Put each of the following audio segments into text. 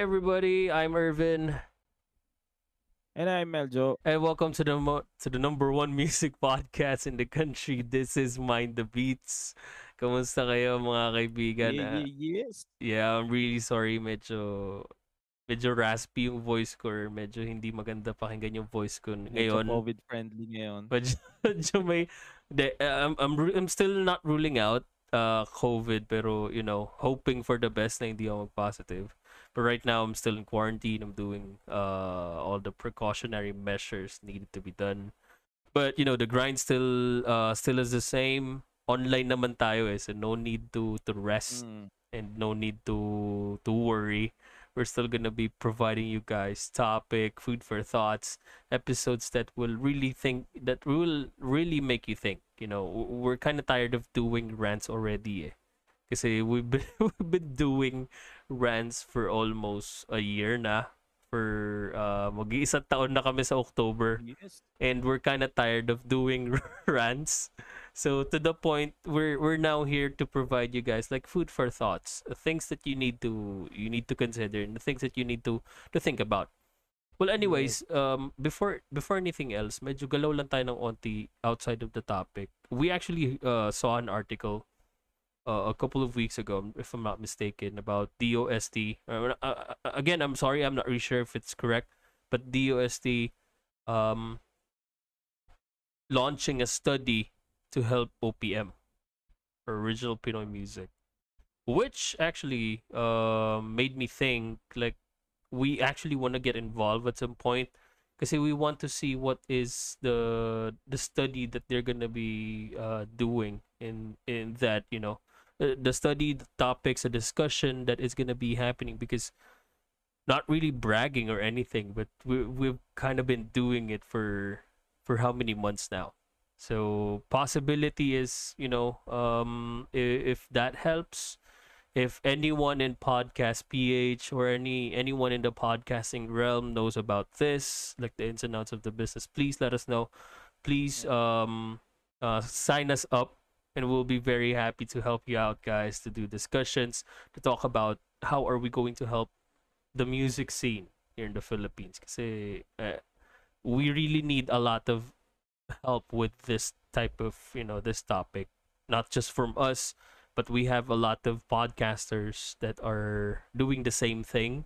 Everybody, I'm Irvin, And I'm Meljo. and welcome to the mo- to the number one music podcast in the country. This is Mind the Beats. Kamusta kayo mga kaibigan? Yeah, Ah, yes. yeah, I'm really sorry. Medyo medyo raspy yung voice ko. or Medyo hindi maganda pakinggan yung voice ko Medyo ngayon. COVID friendly ngayon. Medyo, medyo may de, I'm, I'm I'm still not ruling out uh COVID pero you know, hoping for the best na hindi ako positive. But right now I'm still in quarantine. I'm doing uh all the precautionary measures needed to be done. But you know, the grind still uh still is the same. Online naman tayo eh, so no need to to rest Mm. and no need to to worry. We're still gonna be providing you guys topic, food for thoughts, episodes that will really think that will really make you think. You know, we're kind of tired of doing rants already. Eh. Kasi we've been we've been doing rants for almost a year na. For uh, mag-iisang taon na kami sa October Yes. and we're kind of tired of doing rants. So to the point, we're we're now here to provide you guys like food for thoughts, things that you need to you need to consider, and the things that you need to to think about. Well, anyways, um, before before anything else, medyo galaw lang tayo ng onti outside of the topic. We actually uh, saw an article uh, a couple of weeks ago, if I'm not mistaken, about DOST. Uh, uh, uh, again, I'm sorry, I'm not really sure if it's correct, but DOST um, launching a study to help OPM, original Pinoy music, which actually uh, made me think like we actually want to get involved at some point because we want to see what is the the study that they're gonna be uh, doing in in that you know uh, the study the topics a discussion that is gonna be happening because not really bragging or anything but we, we've kind of been doing it for for how many months now? So possibility is you know um i- if that helps if anyone in podcast ph or any anyone in the podcasting realm knows about this like the ins and outs of the business please let us know. Please um uh, sign us up and we'll be very happy to help you out guys to do discussions to talk about how are we going to help the music scene here in the philippines. Kasi uh, we really need a lot of help with this type of you know this topic. Not just from us but we have a lot of podcasters that are doing the same thing.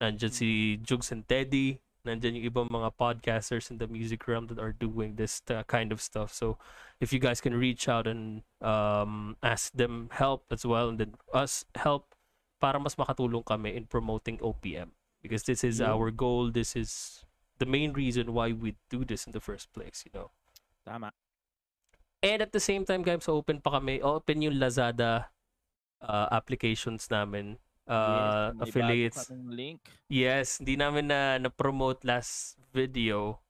Nandyan si Jugs and Teddy nandyan yung ibang mga podcasters in the music realm that are doing this uh, kind of stuff so if you guys can reach out and um, ask them help as well and then us help para mas makatulong kami in promoting OPM because this is Yeah. our goal this is the main reason why we do this in the first place you know Tama. And at the same time, guys, open pa kami. Open yung Lazada uh, applications namin. Uh, yes, affiliates. Link. Yes, hindi namin na na-promote last video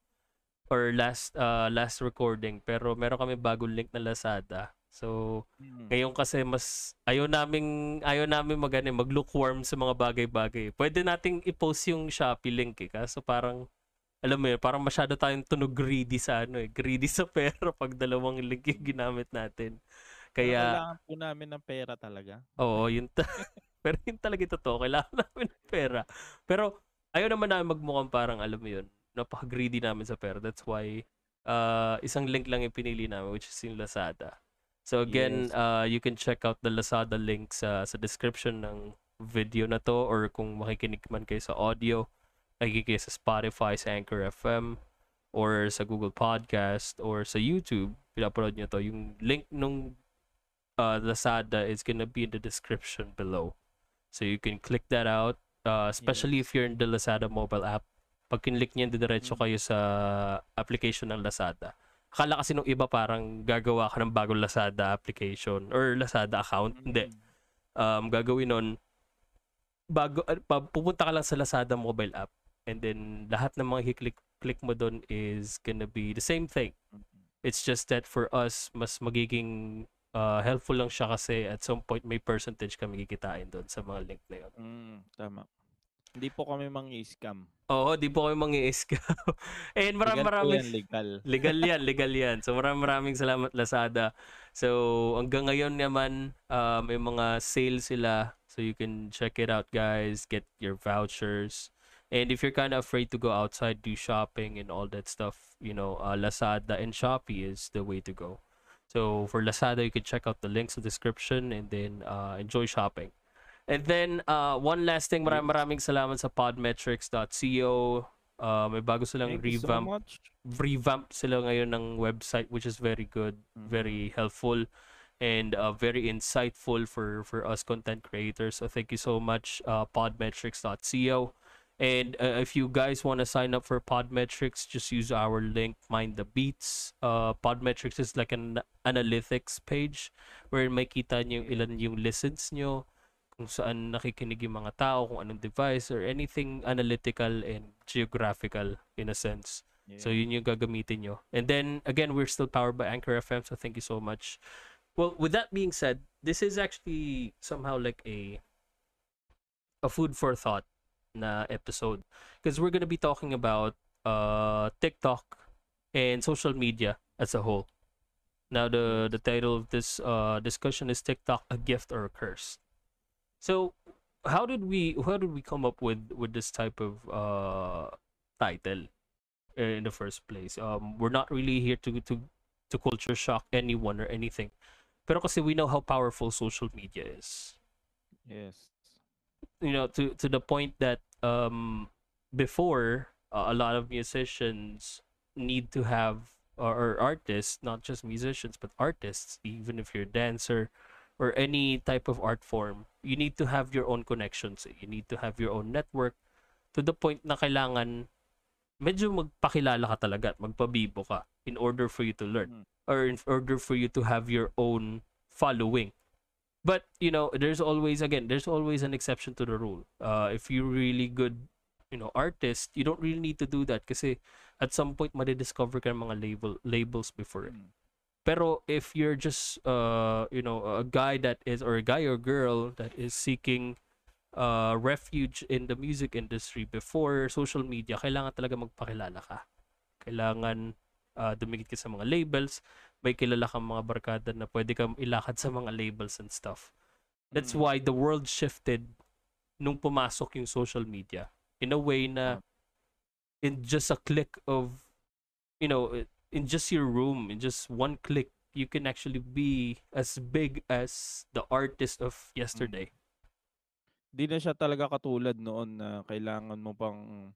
or last uh, last recording pero meron kami bagong link na Lazada. So, Mm. ngayon kasi mas ayaw naming ayaw namin magano mag-lookworm sa mga bagay-bagay. Pwede nating i-post yung Shopee link eh. Kaso parang alam mo yun, parang masyado tayong tunog greedy sa ano eh. Greedy sa pera pag dalawang link yung ginamit natin. Kaya, kailangan po namin ng pera talaga. oo, yun ta- pero yun talaga yung totoo. Kailangan namin ng pera. Pero, ayaw naman namin magmukhang parang, alam mo yun, napaka-greedy namin sa pera. That's why, uh, isang link lang yung pinili namin, which is yung Lazada. So again, Yes. uh, you can check out the Lazada link sa, sa description ng video na to or kung makikinig man kayo sa audio, nakikinig kayo sa Spotify, sa Anchor FM, or sa Google Podcast, or sa YouTube, pinapanood nyo to. Yung link nung uh, Lazada is gonna be in the description below. So you can click that out, uh, especially if you're in the Lazada mobile app. Pag kinlik niyan, didiretso Mm. kayo sa application ng Lazada. Akala kasi nung iba parang gagawa ka ng bagong Lazada application or Lazada account. Hindi. Mm. Um, gagawin nun, bago pa- pupunta ka lang sa Lazada mobile app and then lahat ng mga i-click click mo doon is gonna be the same thing. It's just that for us mas magiging uh, helpful lang siya kasi at some point may percentage kami kikitain doon sa mga link na yun. Mm, tama. Hindi po kami mangi-scam. Oo, di po kami mangi-scam. And maraming maraming legal. legal yan, legal yan. So maraming maraming salamat Lazada. So hanggang ngayon naman uh, may mga sales sila. So you can check it out guys, get your vouchers. And if you're kind of afraid to go outside, do shopping and all that stuff, you know, uh, Lazada and Shopee is the way to go. So for Lazada, you can check out the links in the description and then uh, enjoy shopping. And then uh, one last thing, maraming maraming salamat sa podmetrics.co. Uh, may bago silang Thank you so revamp much. revamp sila ngayon ng website which is very good, Mhm. very helpful and uh, very insightful for for us content creators. So thank you so much uh, podmetrics.co. And uh, if you guys want to sign up for Podmetrics, just use our link, Mind the Beats. Uh, Podmetrics is like an analytics page where makita nyo ilan yung listens nyo, kung saan nakikinig yung mga tao, kung anong device, or anything analytical and geographical in a sense. So Yeah. yun yung gagamitin nyo. And then again, we're still powered by Anchor FM, so thank you so much. Well, with that being said, this is actually somehow like a a food for thought na episode because we're gonna be talking about uh TikTok and social media as a whole. Now the the title of this uh discussion is TikTok a gift or a curse. So how did we how did we come up with with this type of uh title in the first place? Um we're not really here to to to culture shock anyone or anything. Pero kasi we know how powerful social media is Yes. You know to to the point that um before uh, a lot of musicians need to have or, or artists not just musicians but artists even if you're a dancer or any type of art form you need to have your own connections you need to have your own network to the point na kailangan medyo magpakilala ka talaga at magpabibo ka in order for you to learn Mm. or in order for you to have your own following but you know there's always again there's always an exception to the rule uh if you're really good you know artist you don't really need to do that kasi at some point madidiscover ka mga label labels before it. Mm. pero if you're just uh you know a guy that is or a guy or girl that is seeking uh refuge in the music industry before social media kailangan talaga magpakilala ka kailangan uh, dumikit ka sa mga labels may kilala kang mga barkada na pwede kang ilakad sa mga labels and stuff That's Mm. why the world shifted nung pumasok yung social media in a way na in just a click of you know in just your room in just one click you can actually be as big as the artist of yesterday. Di na siya talaga katulad noon na kailangan mo pang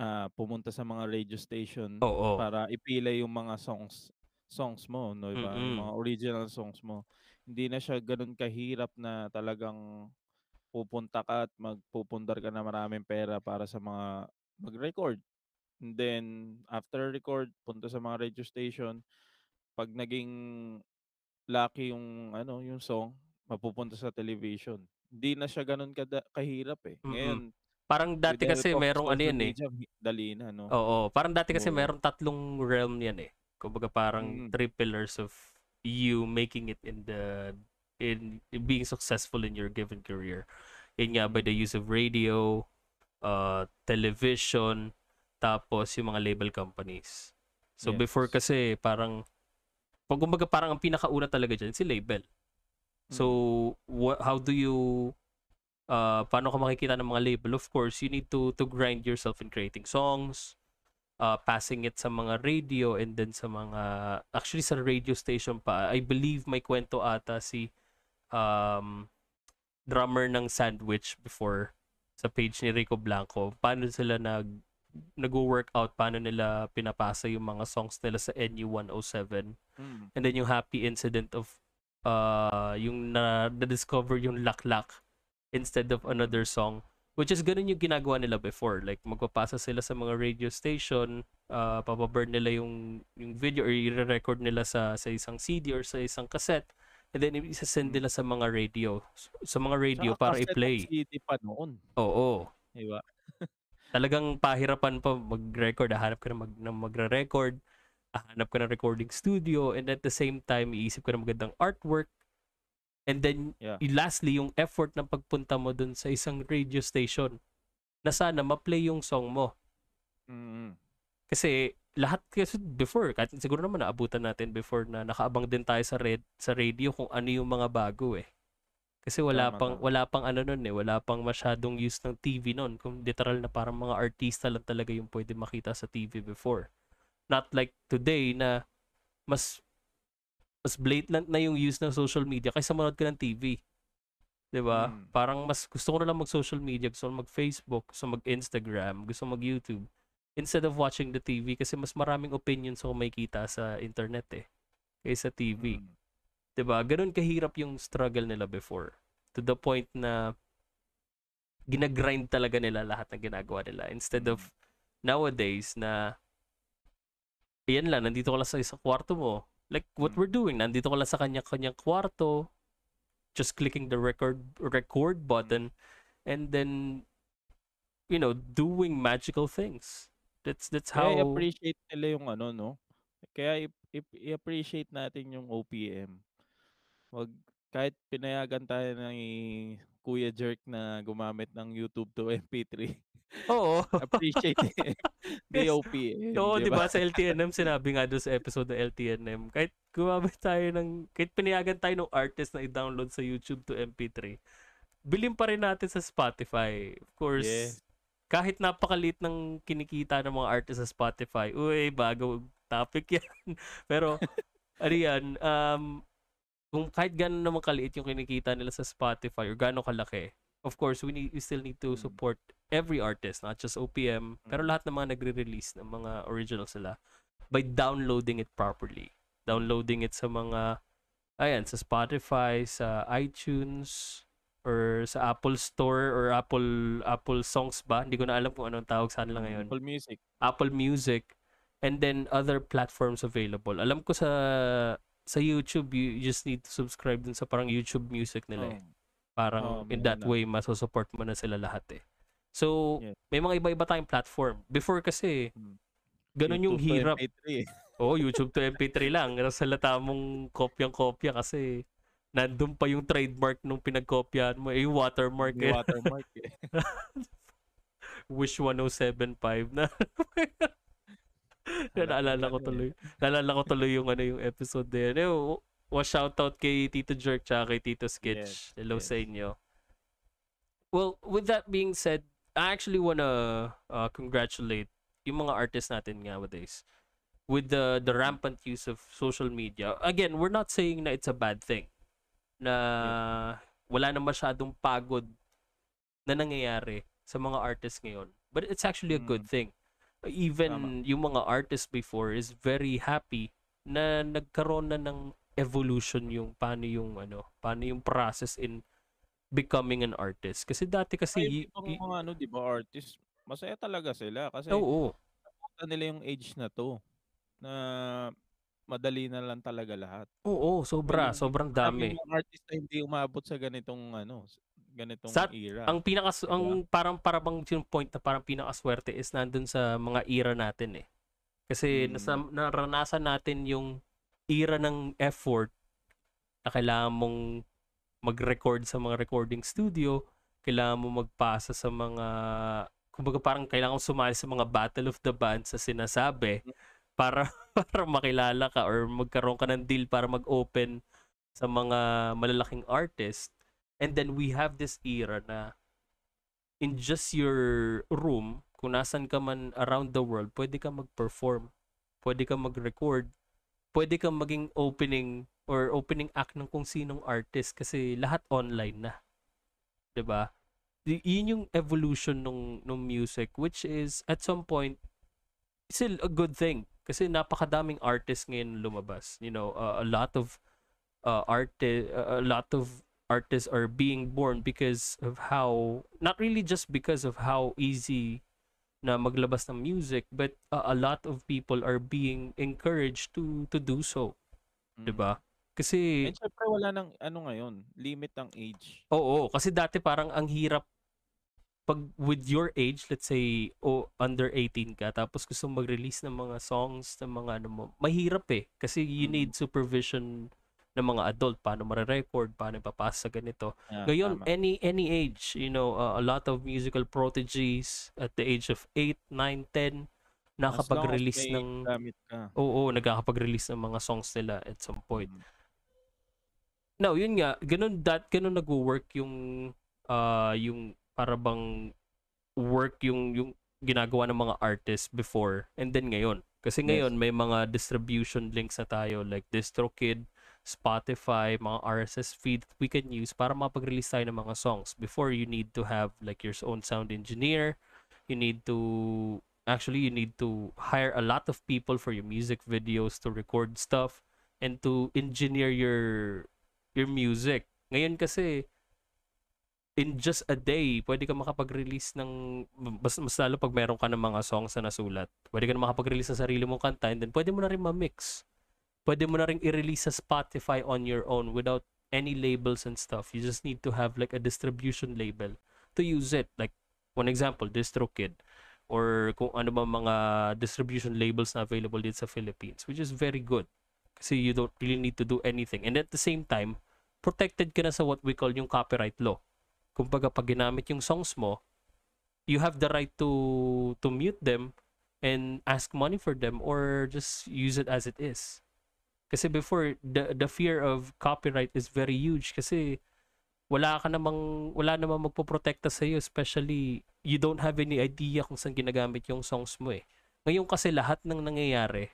ah, pumunta sa mga radio station Oo. para ipila yung mga songs songs mo, no, ba? Yung Mm-mm. mga original songs mo. Hindi na siya ganun kahirap na talagang pupunta ka at magpupundar ka na maraming pera para sa mga mag-record. And then after record, punta sa mga radio station. Pag naging lucky yung ano, yung song, mapupunta sa television. Hindi na siya ganun kada, kahirap eh. Mm-mm. Ngayon, Parang dati kasi merong ano yan eh. dali na, no? Oo, parang dati kasi Oo. merong tatlong realm yan eh. Kumbaga parang Mm. three pillars of you making it in the in, in being successful in your given career. Yun nga by the use of radio, uh, television, tapos yung mga label companies. So Yes. before kasi parang pag kumbaga parang ang pinakauna talaga dyan si label. So wha- how do you uh, paano ka makikita ng mga label? Of course, you need to to grind yourself in creating songs, uh, passing it sa mga radio and then sa mga actually sa radio station pa. I believe may kwento ata si um drummer ng Sandwich before sa page ni Rico Blanco. Paano sila nag nag-workout, paano nila pinapasa yung mga songs nila sa NU107 Mm. and then yung happy incident of uh yung na, na-discover yung laklak instead of another song which is ganun yung ginagawa nila before like magpapasa sila sa mga radio station uh papaburn nila yung yung video or i-record nila sa sa isang CD or sa isang cassette And then isasend Mm. nila sa mga radio. Sa mga radio Tsaka para i-play. of CD pa noon. Oo. Di ba? Talagang pahirapan pa mag-record. Hahanap ka na, mag, na magre-record. Hahanap ka ng recording studio. And at the same time, iisip ka ng magandang artwork. And then, Yeah. lastly, yung effort ng pagpunta mo dun sa isang radio station na sana ma-play yung song mo. Mm. Kasi lahat kasi before, kahit siguro naman naabutan natin before na nakaabang din tayo sa red sa radio kung ano yung mga bago eh. Kasi wala Tama, pang tama. wala pang ano noon eh, wala pang masyadong use ng TV noon. Kung literal na parang mga artista lang talaga yung pwede makita sa TV before. Not like today na mas mas blatant na yung use ng social media kaysa manood ka ng TV. 'Di ba? Mm. Parang mas gusto ko na lang mag-social media, gusto ko mag-Facebook, gusto mag-Instagram, gusto mag-YouTube instead of watching the TV kasi mas maraming opinions ako makikita sa internet eh kaysa TV. Mm. 'Di ba? Ganun kahirap yung struggle nila before. To the point na ginagrind talaga nila lahat ng ginagawa nila instead of nowadays na yan lang, nandito ka lang sa isang kwarto mo. Like what Mm. we're doing, nandito ka lang sa kanya-kanyang kwarto, just clicking the record record button and then you know, doing magical things. That's that's how Kaya i-appreciate nila yung ano, no? Kaya i-appreciate natin yung OPM. Wag, kahit pinayagan tayo ng Kuya Jerk na gumamit ng YouTube to MP3. Oo. appreciate the OPM. Oo, di ba? ba? Sa LTNM, sinabi nga doon sa episode ng LTNM, kahit gumamit tayo ng, kahit pinayagan tayo ng artist na i-download sa YouTube to MP3, bilhin pa rin natin sa Spotify. Of course, Yeah. kahit napakalit ng kinikita ng mga artist sa Spotify, uy, bago topic yan. Pero, ano yan, um, kung kahit gano'n naman kaliit yung kinikita nila sa Spotify or gano'n kalaki, of course, we, need, we still need to Mm. support every artist, not just OPM, pero Mm. lahat ng mga nagre-release ng mga originals nila by downloading it properly. Downloading it sa mga, ayan, sa Spotify, sa iTunes, or sa Apple Store or Apple Apple Songs ba? Hindi ko na alam kung anong tawag sa nila ngayon. Apple Music. Apple Music and then other platforms available. Alam ko sa sa YouTube you, just need to subscribe dun sa parang YouTube Music nila eh. Oh. Parang Oo, in that na. way masusupport mo na sila lahat eh. So, Yes. may mga iba-iba tayong platform. Before kasi, Hmm. ganun yung YouTube to hirap. MP3 eh. Oo, YouTube to MP3 lang. Nasa salata mong kopyang-kopya kasi nandun pa yung trademark nung pinagkopyahan mo. Eh, yung watermark eh. watermark eh. Wish 1075 na. naalala ko tuloy. Naalala ko tuloy yung ano yung episode na yun. Eh, wa- wa shoutout kay Tito Jerk tsaka kay Tito Sketch. Yes, Hello yes. sa inyo. Well, with that being said, I actually wanna uh, congratulate yung mga artists natin nowadays with the the rampant use of social media. Again, we're not saying na it's a bad thing. Na wala na masyadong pagod na nangyayari sa mga artists ngayon. But it's actually a good Mm. thing. Even Tama. yung mga artists before is very happy na nagkaroon na ng evolution yung paano yung ano, paano yung process in becoming an artist. Kasi dati kasi Ay, y- mga ano, di ba, artist, masaya talaga sila kasi Oo. nakita nila yung age na to na madali na lang talaga lahat. Oo, sobra, Well, sobrang Dami mga artist na hindi umabot sa ganitong ano, ganitong Sa- era. Ang pinaka Diba? ang parang para bang yung point na parang pinakaswerte is nandun sa mga era natin eh. Kasi Mm. nasa, naranasan natin yung era ng effort na kailangan mong mag-record sa mga recording studio, kailangan mo magpasa sa mga kumbaga parang kailangan sumali sa mga battle of the bands sa sinasabi para para makilala ka or magkaroon ka ng deal para mag-open sa mga malalaking artist. And then we have this era na in just your room, kung nasan ka man around the world, pwede ka mag-perform, pwede ka mag-record, pwede ka maging opening or opening act ng kung sinong artist kasi lahat online na. 'Di ba? Yun yung evolution ng ng music which is at some point still a good thing kasi napakadaming artists ngayon lumabas. You know, uh, a lot of uh, art a lot of artists are being born because of how not really just because of how easy na maglabas ng music but uh, a lot of people are being encouraged to to do so Mm. 'di ba Kasi And syempre wala nang ano ngayon, limit ang age. Oo, kasi dati parang ang hirap pag with your age, let's say o under 18 ka tapos gusto mag-release ng mga songs ng mga ano mo, mahirap eh kasi you Mm. need supervision ng mga adult paano mare-record, paano ipapasa sa ganito. Yeah, Ngayon, tama. any any age, you know, uh, a lot of musical prodigies at the age of 8, 9, 10 As long as nakakapag-release ng ka. Oo, nagkakapag-release ng mga songs nila at some point. Mm. No, yun nga, ganun that ganun nagwo-work yung uh yung para bang work yung yung ginagawa ng mga artists before and then ngayon. Kasi Yes. ngayon may mga distribution links na tayo like DistroKid, Spotify, mga RSS feed that we can use para mapag-release tayo ng mga songs. Before you need to have like your own sound engineer, you need to actually you need to hire a lot of people for your music videos to record stuff and to engineer your your music. Ngayon kasi in just a day, pwede ka makapag-release ng mas, mas lalo pag meron ka ng mga songs na nasulat. Pwede ka na makapag-release ng sarili mong kanta and then pwede mo na rin ma-mix. Pwede mo na rin i-release sa Spotify on your own without any labels and stuff. You just need to have like a distribution label to use it. Like one example, DistroKid or kung ano ba mga distribution labels na available dito sa Philippines, which is very good. Kasi you don't really need to do anything. And at the same time, protected ka na sa what we call yung copyright law. Kumbaga, pag ginamit yung songs mo, you have the right to to mute them and ask money for them or just use it as it is. Kasi before, the, the fear of copyright is very huge kasi wala ka namang, wala namang magpoprotekta sa iyo especially you don't have any idea kung saan ginagamit yung songs mo eh. Ngayon kasi lahat ng nangyayari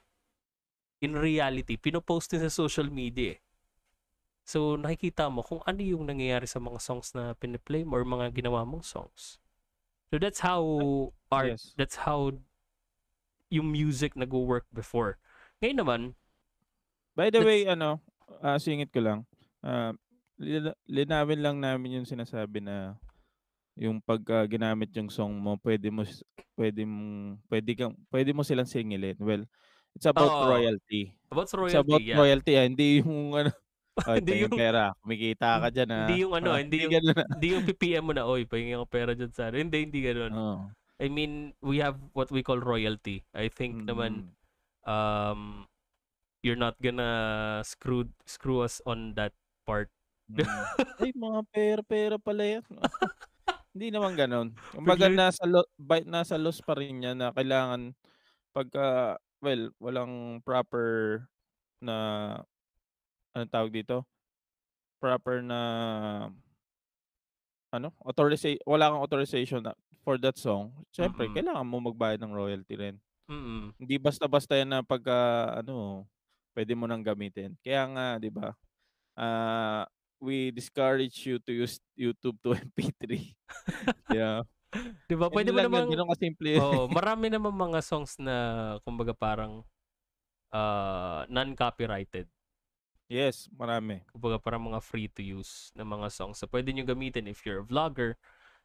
in reality, pinopost din sa social media eh. So, nakikita mo kung ano yung nangyayari sa mga songs na piniplay mo or mga ginawa mong songs. So, that's how art, Yes. that's how yung music nag-work before. Ngayon naman, By the That's- way, ano, ah, singit ko lang. Lina- linawin lang namin yung sinasabi na yung pagka ginamit yung song mo, pwede mo pwede mo pwede kang pwede mo silang singilin. Well, it's about Oo. royalty. about It's royalty, about yeah. royalty, ah, hindi yung ano, oh, Hindi yung pera, kumikita ka dyan ah. hindi yung ano, Ah, hindi yung- hindi yung PPM mo na, oy, pahingin ko pera dyan sa ano. Hindi, hindi ganun. Oo. I mean, we have what we call royalty. I think naman, Mm. um, you're not gonna screw screw us on that part. Mm. Ay, mga pera-pera pala yan. Hindi naman ganun. Kumbaga nasa lo, by, nasa loss pa rin yan na kailangan pagka well, walang proper na ano tawag dito? Proper na ano? Authorization, wala kang authorization na, for that song. Syempre, Mm-mm. kailangan mo magbayad ng royalty rin. Mm. Hindi basta-basta yan na pagka ano, pwede mo nang gamitin. Kaya nga, 'di ba? Ah, we discourage you to use YouTube to MP3. yeah. 'Di ba? Pwede mo namang ganun kasimple yun. oh, marami naman mga songs na kumbaga parang uh, non-copyrighted. yes, marami. Kumbaga parang mga free to use na mga songs. So pwede nyo gamitin if you're a vlogger,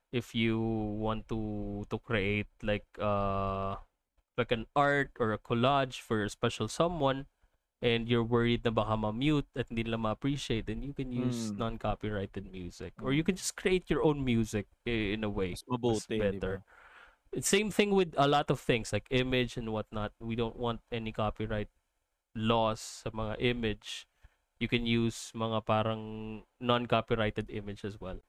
if you want to to create like uh like an art or a collage for a special someone and you're worried na baka ma-mute at hindi nila ma-appreciate, then you can use Mm. non-copyrighted music. Or you Mm. can just create your own music in a way. Mas mabuti, di better. ba? It's same thing with a lot of things like image and whatnot. We don't want any copyright laws sa mga image. You can use mga parang non-copyrighted image as well.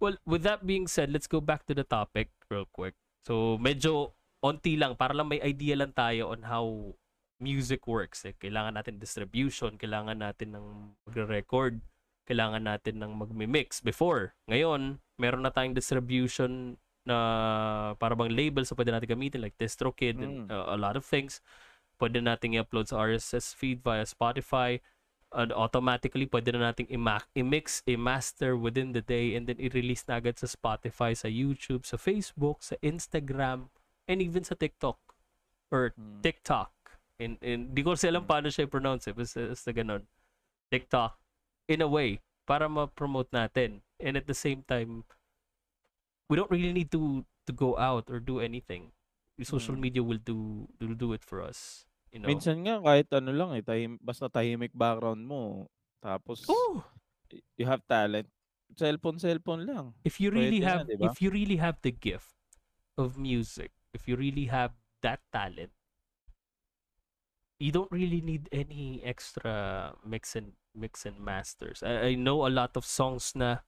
Well, with that being said, let's go back to the topic real quick. So, medyo onti lang para lang may idea lang tayo on how music works. Eh, kailangan natin distribution, kailangan natin ng magre-record, kailangan natin ng magmi-mix before. Ngayon, meron na tayong distribution na para bang label so pwede natin gamitin like DistroKid and Mm. uh, a lot of things. Pwede natin i-upload sa RSS feed via Spotify and automatically pwede na nating i-mix, i-master within the day and then i-release na agad sa Spotify, sa YouTube, sa Facebook, sa Instagram, and even sa TikTok or Mm. TikTok. And, and di ko kasi alam paano siya i-pronounce eh. Basta, basta ganun. TikTok. In a way, para ma-promote natin. And at the same time, we don't really need to to go out or do anything. The social Mm. media will do will do it for us. You know? Minsan nga kahit ano lang eh, tahim, basta tahimik background mo, Tapos Oh! you have talent, cellphone, cellphone lang. If you really Puwede na, have 'di ba? if you really have the gift of music, if you really have that talent you don't really need any extra mix and mix and masters. I, I know a lot of songs na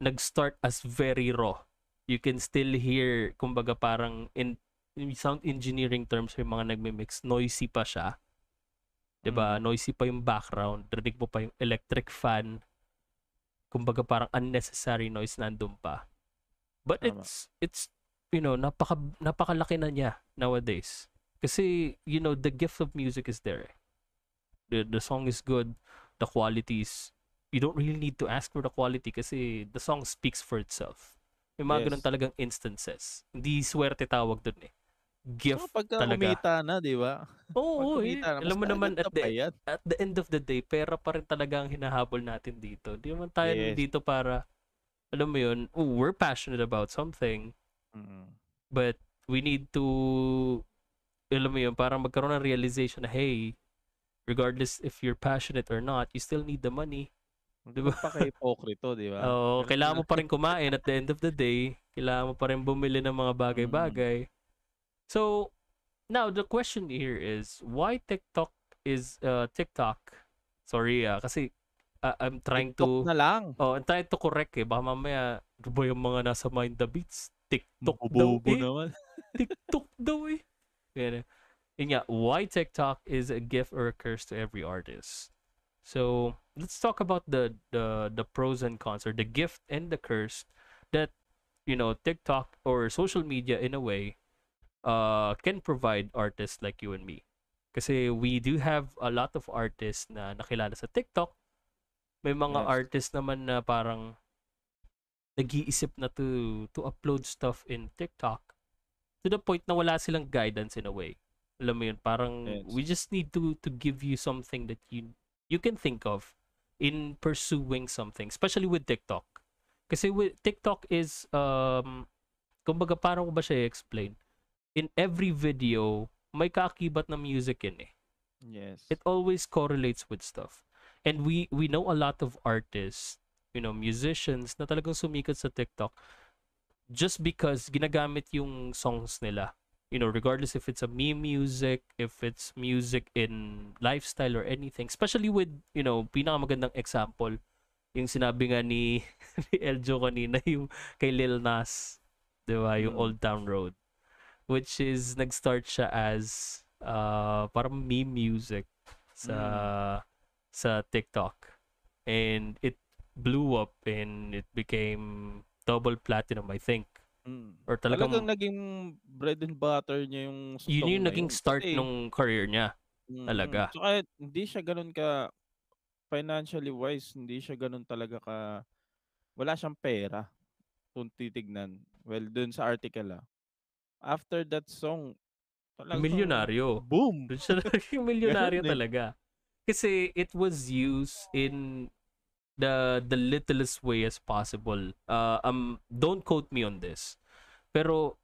nag-start as very raw. You can still hear, kumbaga parang in, in sound engineering terms, yung mga nagme-mix, noisy pa siya. 'Di ba? Mm. Noisy pa yung background, rinig mo pa yung electric fan. Kumbaga parang unnecessary noise nandun pa. But Tama. it's it's you know, napaka napakalaki na niya nowadays. Kasi you know, the gift of music is there. eh. The the song is good, the quality is you don't really need to ask for the quality kasi the song speaks for itself. May mga ganun Yes. talagang instances. Hindi swerte tawag dun eh. Gift Saka pagka talaga. kumita na, 'di ba? Oo, oo, eh. na, Alam mo naman at the, yan. at the end of the day, pera pa rin talaga ang hinahabol natin dito. Di naman tayo Yes. dito para, alam mo yun, oh, we're passionate about something, Mm. but we need to, alam mo yun, parang magkaroon ng realization na, hey, regardless if you're passionate or not, you still need the money. Di ba? Paka-hypocrite, 'di ba? Oo, kailangan lang. mo pa rin kumain at the end of the day. Kailangan mo pa rin bumili ng mga bagay-bagay. So, now the question here is why TikTok is uh TikTok? Sorry ah, kasi uh, I'm trying TikTok to na lang. Oh, I'm trying to correct eh. Baka mamaya ano ba yung mga nasa Mind the Beats? TikTok daw Bobo eh. naman. TikTok daw eh. Eh. Yun nga, why TikTok is a gift or a curse to every artist. So, let's talk about the the the pros and cons or the gift and the curse that you know, TikTok or social media in a way uh can provide artists like you and me. Kasi we do have a lot of artists na nakilala sa TikTok. May mga Yes. artists naman na parang nag-iisip na to to upload stuff in TikTok to the point na wala silang guidance in a way. Alam mo yun, parang Yes. we just need to to give you something that you you can think of in pursuing something, especially with TikTok. Kasi with TikTok is um kumbaga parang ko ba siya i-explain? In every video, may kaakibat na music in eh Yes. it always correlates with stuff. And we we know a lot of artists, you know, musicians na talagang sumikat sa TikTok just because ginagamit yung songs nila. You know, regardless if it's a meme music, if it's music in lifestyle or anything, especially with, you know, pinakamagandang example, yung sinabi nga ni, ni Eljo kanina, yung kay Lil Nas, di ba, yung Mm. Old Town Road, which is, nag-start siya as, uh, parang meme music sa, sa TikTok. And it blew up and it became double platinum, I think. Mm. Or talagang, Talagang naging bread and butter niya yung yun song yung na naging yun. start Kasi, nung career niya. mm, talaga. Tsaka hindi siya ganun ka financially wise, hindi siya ganun talaga ka wala siyang pera kung titignan. Well, dun sa article ah. After that song, talagang Milyonaryo. Boom! Doon siya naging milyonaryo eh. talaga. Kasi it was used in the the littlest way as possible. Uh, um, don't quote me on this. Pero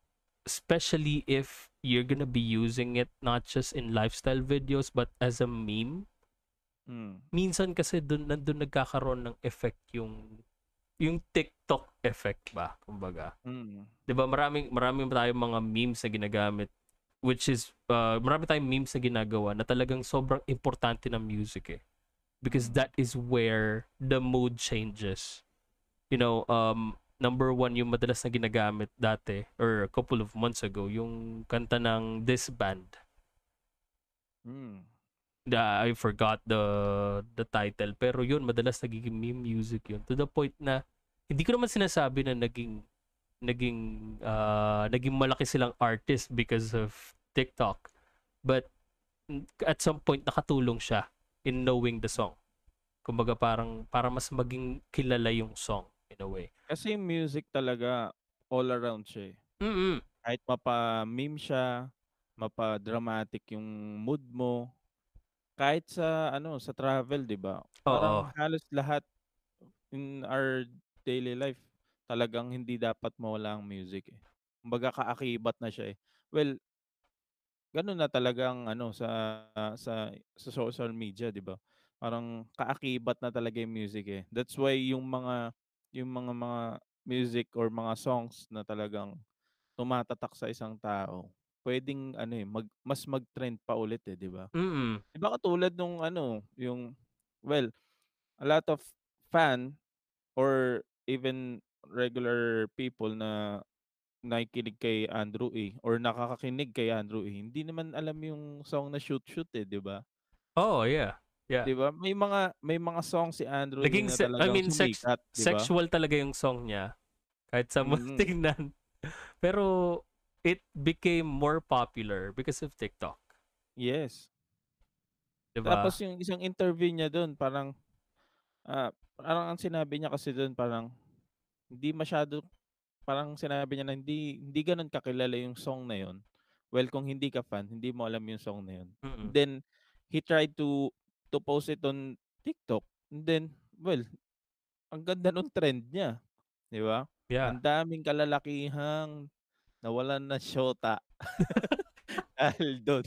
especially if you're gonna be using it not just in lifestyle videos but as a meme, Mm. minsan kasi doon nandun nagkakaroon ng effect yung yung TikTok effect ba, kumbaga. Mm. 'di ba maraming maraming tayong mga memes na ginagamit which is uh, marami tayong memes na ginagawa na talagang sobrang importante ng music eh because that is where the mood changes. You know um number one yung madalas na ginagamit dati or a couple of months ago yung kanta ng this band. Mm. the, I forgot the the title pero yun madalas nagiging meme music yun. To the point na hindi ko naman sinasabi na naging naging uh, naging malaki silang artist because of TikTok. But at some point nakatulong siya in knowing the song kumbaga parang para mas maging kilala yung song in a way Kasi yung music talaga all around siya eh. mm Kahit mapa-meme siya, mapa-dramatic yung mood mo. Kahit sa ano, sa travel, 'di ba? Parang halos lahat in our daily life talagang hindi dapat mawala ang music eh. Kumbaga kaakibat na siya eh. Well, ganun na talagang ano sa sa sa social media, 'di ba? parang kaakibat na talaga yung music eh. That's why yung mga yung mga mga music or mga songs na talagang tumatatak sa isang tao, puwedeng ano eh, mag mas mag-trend pa ulit eh, 'di ba? Mm. 'Di ba katulad nung ano, yung well, a lot of fan or even regular people na nakikinig kay Andrew A. or nakakakinig kay Andrew A. Hindi naman alam yung song na Shoot Shoot eh, 'di ba? Oh, yeah. Yeah. 'Di ba? May mga may mga song si Andrew A Naging na se- I talagang mean, sex- sumikat, 'di ba? Sexual talaga yung song niya. Kahit sa mo Mm. tingnan. Pero it became more popular because of TikTok. Yes. 'Di ba? Tapos yung isang interview niya dun parang, ah, parang ang sinabi niya kasi dun parang hindi masyado parang sinabi niya na hindi hindi gano'n kakilala yung song na yun. Well, kung hindi ka fan, hindi mo alam yung song na yun. Mm. Then he tried to to post it on TikTok. And then, well, ang ganda nung trend niya, 'di ba? Yeah. Ang daming kalalakihang nawalan ng shota dahil dun.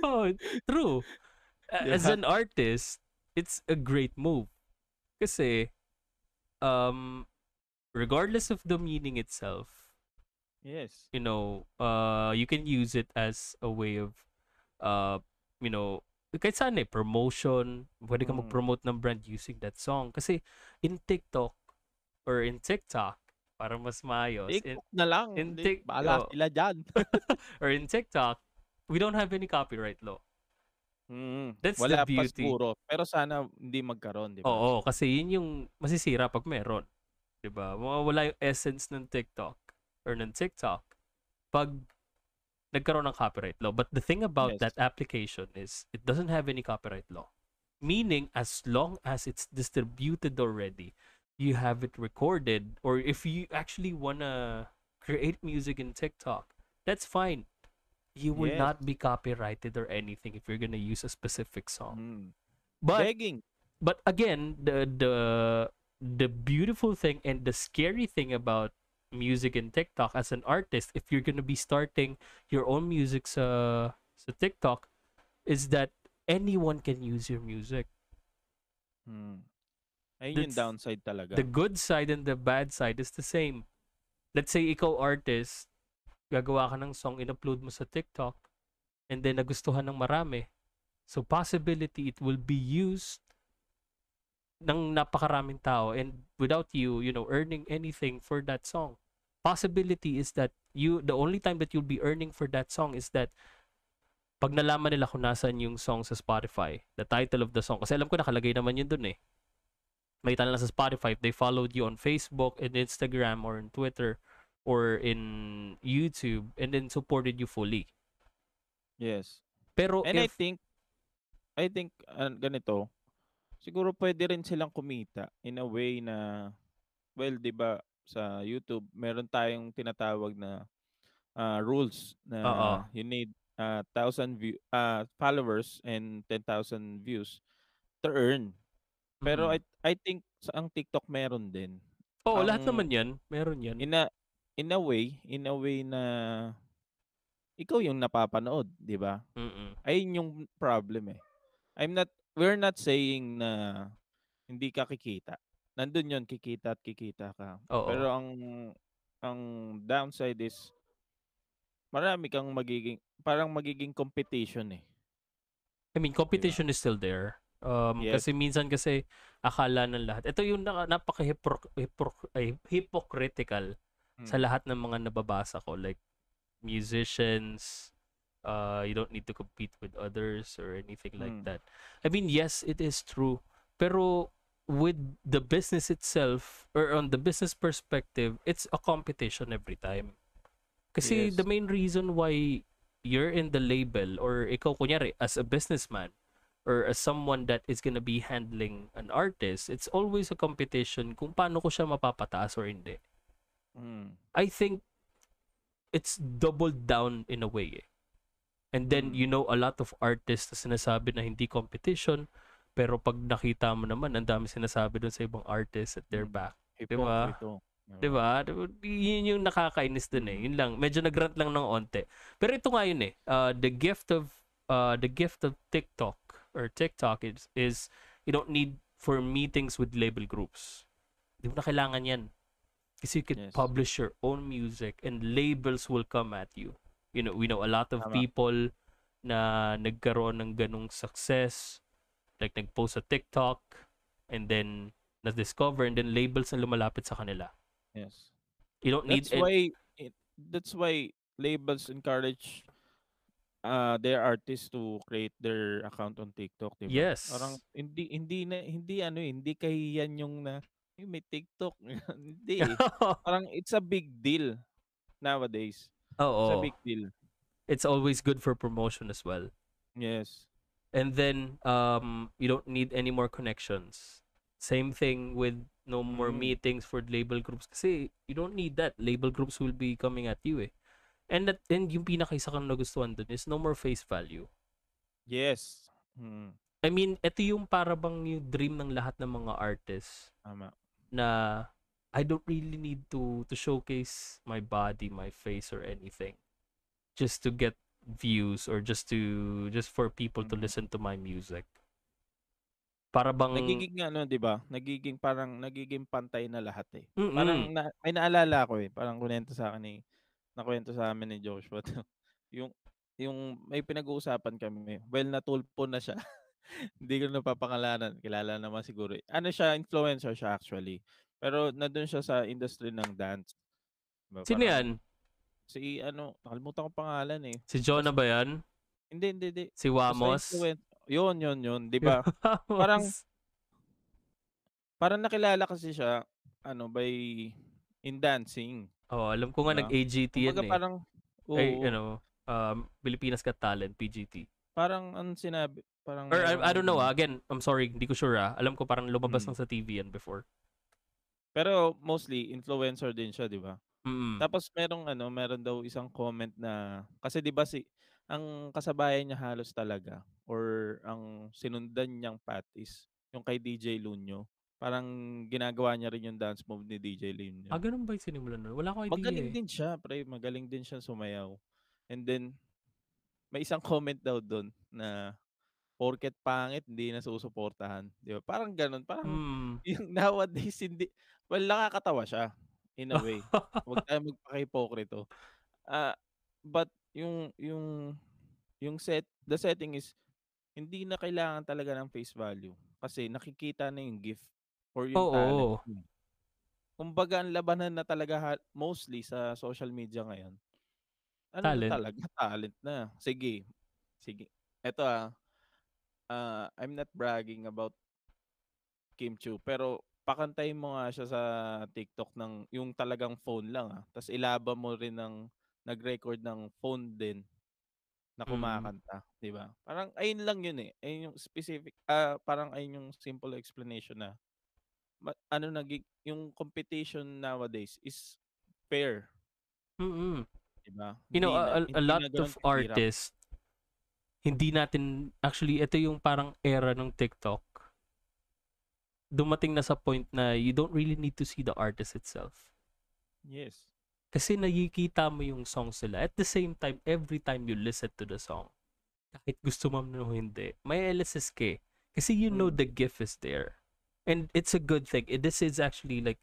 Oh, true. A- As an artist, it's a great move. Kasi um regardless of the meaning itself, Yes. you know, uh you can use it as a way of uh you know, kahit saan eh, promotion, pwede ka Mm. mag-promote ng brand using that song. Kasi in TikTok or in TikTok, para mas maayos, in, TikTok na lang. in Tik- bahala oh. sila dyan. or in TikTok, we don't have any copyright law. Mm, That's Wala the pa beauty. siguro. Pero sana hindi magkaroon, di ba? Oo, kasi yun yung masisira pag meron. 'Di ba? Mawawala yung essence ng TikTok or ng TikTok pag nagkaroon ng copyright law. But the thing about Yes. that application is it doesn't have any copyright law. Meaning as long as it's distributed already, you have it recorded or if you actually wanna create music in TikTok, that's fine. You will Yes. not be copyrighted or anything if you're gonna use a specific song. Mm. But Begging. but again the the the beautiful thing and the scary thing about music in TikTok as an artist if you're to be starting your own music sa sa TikTok is that anyone can use your music Mm. Ayun yung downside talaga. the good side and the bad side is the same let's say ikaw artist gagawa ka ng song in-upload mo sa TikTok and then nagustuhan ng marami so possibility it will be used ng napakaraming tao and without you you know earning anything for that song. Possibility is that you the only time that you'll be earning for that song is that pag nalaman nila kung nasaan yung song sa Spotify the title of the song. Kasi alam ko nakalagay naman yun dun eh. May lang sa Spotify if they followed you on Facebook and Instagram or on Twitter or in YouTube and then supported you fully. Yes. pero And I if think, I think, ah, ganito, siguro pwede rin silang kumita in a way na, well, di ba, sa YouTube, meron tayong tinatawag na ah, rules na Oo. you need uh, 1,000 view, ah, followers and 10,000 views to earn. Pero Mm. I, I think sa ang TikTok meron din. Oo, lahat ang- naman yan meron yan In a, in a way, in a way na ikaw yung napapanood, di ba? Mm-mm. ayun yung problem eh. I'm not, we're not saying na hindi ka kikita. Nandun yun, kikita at kikita ka. Oo. Pero ang, ang downside is, marami kang magiging, parang magiging competition eh. I mean, competition is still there. Um, Yes. Kasi minsan kasi akala ng lahat. Ito yung napaka-hypocritical sa Mm. lahat ng mga nababasa ko. Like, musicians, uh, you don't need to compete with others or anything like Mm. that. I mean, yes, it is true. Pero with the business itself, or on the business perspective, it's a competition every time. Kasi Yes. the main reason why you're in the label, or ikaw kunyari, as a businessman, or as someone that is gonna be handling an artist, it's always a competition kung paano ko siya mapapataas or hindi. Mm. I think it's doubled down in a way. eh. And then, you know, a lot of artists na sinasabi na hindi competition, pero pag nakita mo naman, ang dami sinasabi dun sa ibang artists at their Mm. back. Hipokrito. Di ba? Yun yung nakakainis dun eh. Yun lang. Medyo nagrant lang ng onte. Pero ito nga yun eh. Uh, the gift of uh, the gift of TikTok or TikTok is, is you don't need for meetings with label groups. Di mo na kailangan yan. Kasi you can Yes. publish your own music and labels will come at you. You know, we know a lot of Tama. people na nagkaroon ng ganong success like nag-post sa TikTok and then na-discover and then labels na lumalapit sa kanila. Yes. You don't need That's why it, that's why labels encourage uh their artists to create their account on TikTok, 'di ba? Yes. Parang hindi hindi na hindi ano eh, hindi kahiyan yung na "Ay, may TikTok. hindi. eh. Parang it's a big deal nowadays. It's a Oo. big deal. It's always good for promotion as well. Yes. And then um you don't need any more connections. Same thing with no more Mm. meetings for label groups kasi you don't need that. Label groups will be coming at you eh. And that and yung pinakaisa kang nagustuhan dun is no more face value. Yes. Hmm. I mean, ito yung para bang yung dream ng lahat ng mga artists Tama. na I don't really need to to showcase my body, my face or anything just to get views or just to just for people to Mhm. listen to my music. Para bang Nagiging ano, 'di ba? Nagiging parang nagiging pantay na lahat eh. Mm-mm. Parang na, may naalala ko eh, parang kunento sa akin ni nakwento sa amin ni Joshua to. yung yung may pinag-uusapan kami. Well, natulpo na siya. Hindi ko napapangalanan. Kilala naman siguro. eh. Ano siya, influencer siya actually. Pero nandun siya sa industry ng dance. Diba? Sino yan? Si ano, nakalimutan ko pangalan eh. Si Jonah ba yan? Hindi, hindi, hindi. Si Wamos? Yun, yun, yun. Di ba? Parang-. Parang nakilala kasi siya, ano, by in dancing. Oh, alam ko nga Diba? nag-AGT yan eh. parang, oo, Ay, you know, um, Pilipinas Got Talent, PGT. parang ang sinabi, parang Or I, I don't know, ah. again, I'm sorry, hindi ko sure ah. Alam ko parang lumabas Mm. lang sa TV yan before. Pero mostly influencer din siya, 'di ba? Mm. Tapos merong ano, meron daw isang comment na kasi 'di ba si ang kasabayan niya halos talaga or ang sinundan niyang path is yung kay DJ Lunyo. Parang ginagawa niya rin yung dance move ni DJ Lunyo. Ah, ganun ba yung sinimulan nun? Wala ko idea Magaling eh. din siya, pre. Magaling din siya sumayaw. And then, may isang comment daw doon na porket pangit, hindi na susuportahan. Di ba? Parang ganun. Parang Mm. yung nowadays, hindi, well, nakakatawa siya in a way. Huwag tayo magpaka-hipokrito. Ah, but yung, yung, yung set, the setting is, hindi na kailangan talaga ng face value. Kasi nakikita na yung gift or yung Oo. talent. Kumbaga, ang labanan na talaga ha- mostly sa social media ngayon. Ano Talent. na talaga? Talent na. Sige. Sige. Ito ah. ah, I'm not bragging about Kim Chu. Pero pakantayin mo nga siya sa TikTok ng yung talagang phone lang ah. Tapos ilaba mo rin ng nag-record ng phone din na Mm. kumakanta, 'di ba? Parang ayun lang yun eh. Ayun yung specific ah parang ayun yung simple explanation na ma- ano naging yung competition nowadays is fair, Mm-mm. 'di ba? You know, na- a- a lot of artists, hindi natin, actually, ito yung parang era ng TikTok. Dumating na sa point na you don't really need to see the artist itself. Yes. Kasi nakikita mo yung songs nila. At the same time, every time you listen to the song, kahit gusto mo o hindi, may LSS ka. Kasi you know Mm. the gift is there. And it's a good thing. This is actually like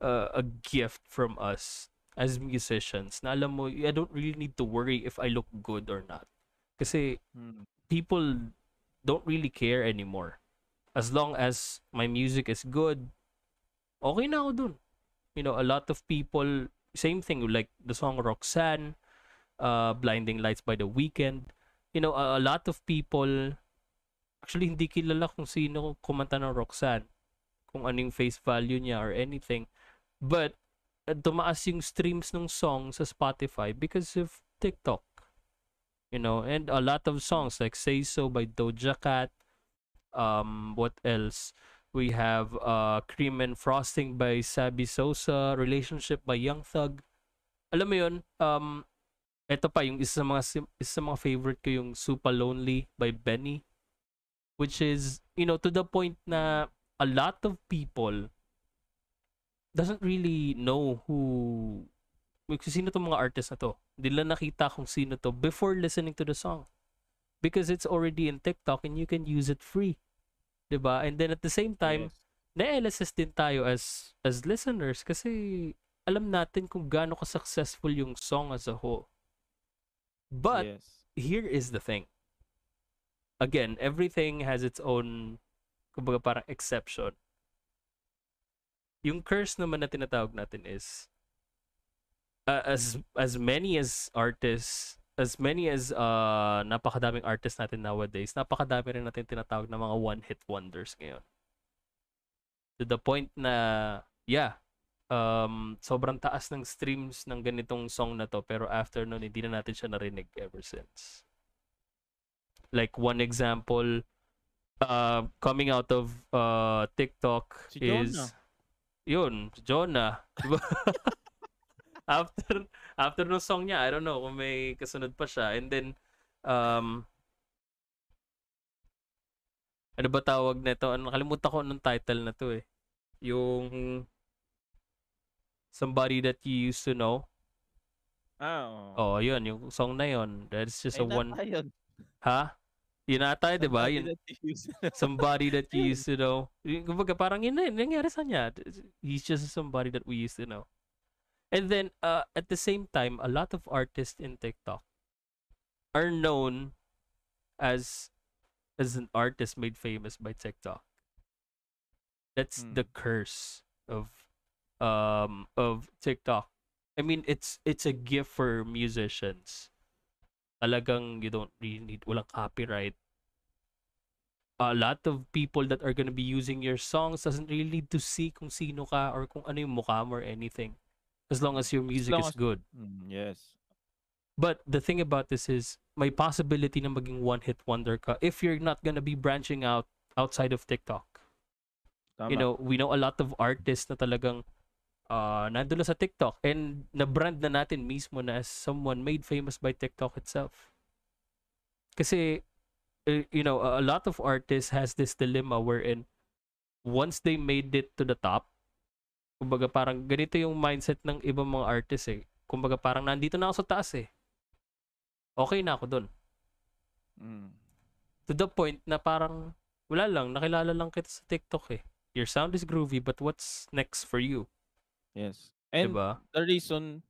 uh, a gift from us as musicians. Na alam mo, I don't really need to worry if I look good or not. Kasi Mm. people don't really care anymore. As long as my music is good, okay na ako dun. You know, a lot of people, same thing, like the song Roxanne, uh, Blinding Lights by The Weeknd. You know, a, a lot of people, actually hindi kilala kung sino kumanta ng Roxanne, kung anong face value niya or anything. But, uh, tumaas yung streams ng song sa Spotify because of TikTok you know and a lot of songs like say so by doja cat um what else we have uh cream and frosting by sabi sosa relationship by young thug alam mo yun um eto pa yung isa sa mga isa sa mga favorite ko yung super lonely by benny which is you know to the point na a lot of people doesn't really know who sino tong mga artist na to. Hindi nila nakita kung sino to before listening to the song. because it's already in TikTok and you can use it free. 'Di ba? And then at the same time, Yes. na-LSS din tayo as as listeners kasi alam natin kung gaano ka-successful yung song as a whole. But yes. here is the thing. Again, everything has its own kumbaga parang exception. Yung curse naman na tinatawag natin is uh, as as many as artists as many as uh napakadaming artists natin nowadays, napakadami rin natin tinatawag na mga one-hit wonders ngayon. To the point na, yeah, um, sobrang taas ng streams ng ganitong song na to, pero after nun, hindi na natin siya narinig ever since. Like, one example, uh, coming out of uh, TikTok Si is, Jonah. yun, Jonah. After after nung song niya, I don't know kung may kasunod pa siya. And then, um, ano ba tawag nito? Ano, nakalimutan ko anong title na to eh. Yung Somebody That You Used to Know. Ah, oo. Oh, yun. Yung song na yun. That's just a Ay, one... nata yun. Ha? Yun ata, di ba? Somebody Yun, somebody that you used to know. Kumbaga, parang yun na yun. Nangyari sa niya. He's just somebody that we used to know. And then, uh, at the same time, a lot of artists in TikTok are known as as an artist made famous by TikTok. That's Hmm. the curse of um of TikTok. I mean, it's it's a gift for musicians. Talagang you don't really need walang copyright. A lot of people that are gonna be using your songs doesn't really need to see kung sino ka or kung ano yung mukha mo or anything. As long as your music long is as- good. Mm, yes. But the thing about this is may possibility na maging one-hit wonder ka if you're not gonna be branching out outside of TikTok. Tama. You know, we know a lot of artists na talagang uh, nandun na sa TikTok and na-brand na natin mismo na as someone made famous by TikTok itself. Kasi, uh, you know, a lot of artists has this dilemma wherein once they made it to the top, kumbaga parang ganito yung mindset ng ibang mga artists eh. Kumbaga parang nandito na ako sa taas eh. Okay na ako dun. Mm. To the point na parang wala lang, nakilala lang kita sa TikTok eh. Your sound is groovy, but what's next for you? Yes. And diba? the reason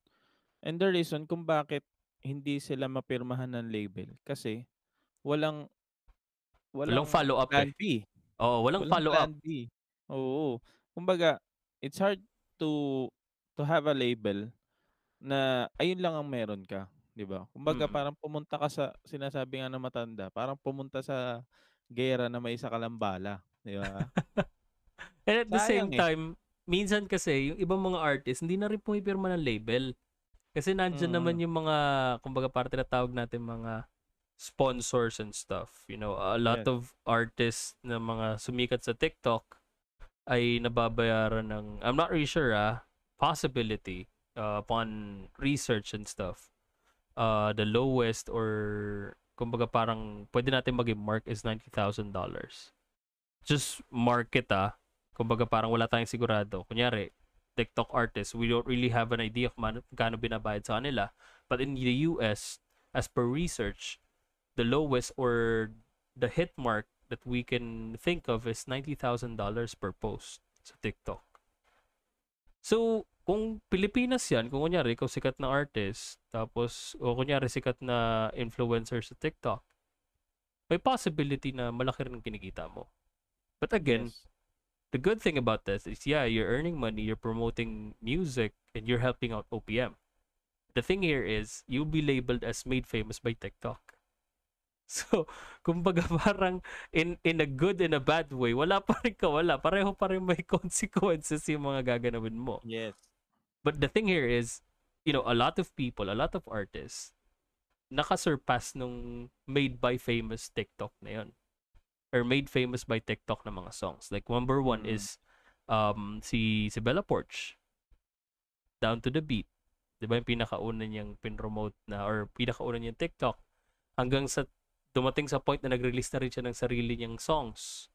and the reason kung bakit hindi sila mapirmahan ng label kasi walang Walang follow-up plan eh. B. Oo, walang, follow-up. plan B. Oo. Kumbaga, it's hard to to have a label na ayun lang ang meron ka, 'di ba? Kumbaga Mm. parang pumunta ka sa sinasabi nga ng matanda, parang pumunta sa gera na may isa ka lang bala, 'di ba? And at the same Sayang eh. time, minsan kasi, yung ibang mga artists, hindi na rin pumipirma ng label. Kasi nandyan Mm. naman yung mga, kumbaga parang tinatawag natin mga sponsors and stuff. You know, a lot Yes. of artists na mga sumikat sa TikTok ay nababayaran ng, I'm not really sure ah, possibility uh, upon research and stuff. Uh, the lowest or kumbaga parang pwede natin maging mark is $90,000. Just market ah, kumbaga parang wala tayong sigurado. Kunyari, TikTok artists, we don't really have an idea kung kano binabayad sa kanila. But in the US, as per research, the lowest or the hit mark that we can think of is $90,000 per post sa TikTok. So, kung Pilipinas yan, kung kunyari ikaw sikat na artist, tapos, o kunyari sikat na influencer sa TikTok, may possibility na malaki rin ang kinikita mo. But again, Yes. the good thing about this is yeah, you're earning money, you're promoting music, and you're helping out OPM. The thing here is you'll be labeled as made famous by TikTok. So, kumbaga parang in in a good and a bad way, wala pa rin kawala. Pareho pa rin may consequences yung mga gaganawin mo. Yes. But the thing here is, you know, a lot of people, a lot of artists, nakasurpass nung made by famous TikTok na yon or made famous by TikTok na mga songs. Like number one Mm. is um si si Bella Porch. Down to the beat. 'Di ba yung pinakauna niyang pinromote na or pinakauna niyang TikTok hanggang sa dumating sa point na nag-release na rin siya ng sarili niyang songs.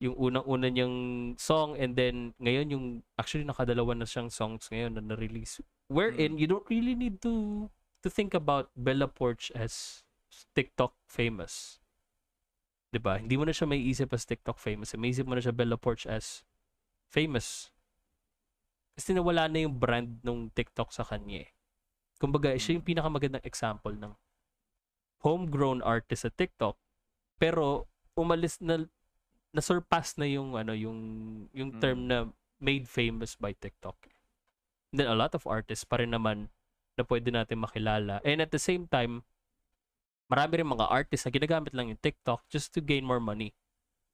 Yung unang-una niyang song and then ngayon yung actually nakadalawa na siyang songs ngayon na na-release. Wherein Mm. you don't really need to to think about Bella Porch as TikTok famous. 'Di ba? Hindi mo na siya may isip as TikTok famous. May isip mo na siya Bella Porch as famous. Kasi nawala na yung brand ng TikTok sa kanya. eh. Kumbaga, siya yung pinakamagandang example ng homegrown artist sa TikTok pero umalis na na-surpass na yung ano yung yung term Mm. na made famous by TikTok. And then a lot of artists pa rin naman na pwede natin makilala. And at the same time, marami rin mga artists na ginagamit lang yung TikTok just to gain more money.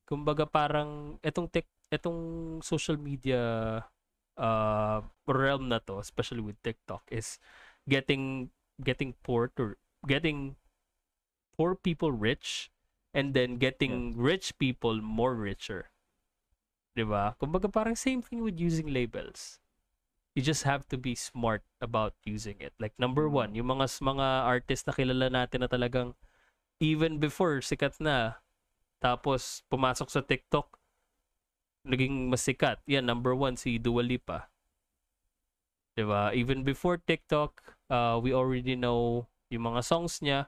Kumbaga parang etong tech, etong social media uh, realm na to, especially with TikTok, is getting getting poor to getting poor people rich and then getting rich people more richer. 'Di ba? Kumbaga parang same thing with using labels. You just have to be smart about using it. Like number Mm. one, yung mga mga artist na kilala natin na talagang even before sikat na tapos pumasok sa TikTok naging mas sikat. Yan, number one, si Dua Lipa. 'Di ba? Even before TikTok, uh, we already know yung mga songs niya.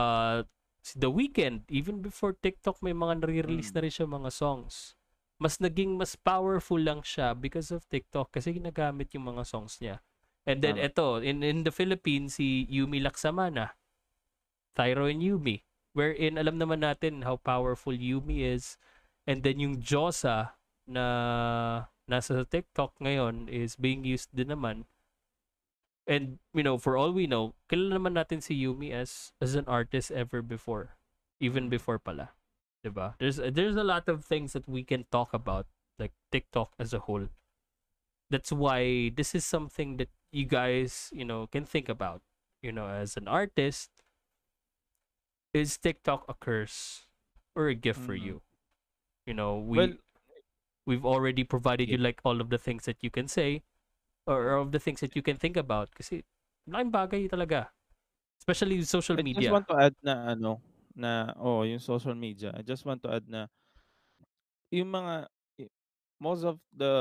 Uh, si The Weeknd, even before TikTok, may mga nare-release Mm. na rin siya mga songs. Mas naging mas powerful lang siya because of TikTok kasi ginagamit yung mga songs niya. And then eto, in in the Philippines si Yumi Laksamana, Thyro and Yumi, wherein alam naman natin how powerful Yumi is. And then yung Josa na nasa TikTok ngayon is being used din naman. And you know, for all we know, kilala naman natin si Yumi as as an artist ever before, even before pala. 'Di ba? There's there's a lot of things that we can talk about like TikTok as a whole. That's why this is something that you guys, you know, can think about. You know, as an artist, is TikTok a curse or a gift for Mhm. you? You know, we well, we've already provided you like all of the things that you can say or of the things that you can think about kasi malaking bagay talaga. Especially with social I media. just want to add na ano, na oh, yung social media. I just want to add na yung mga i- most of the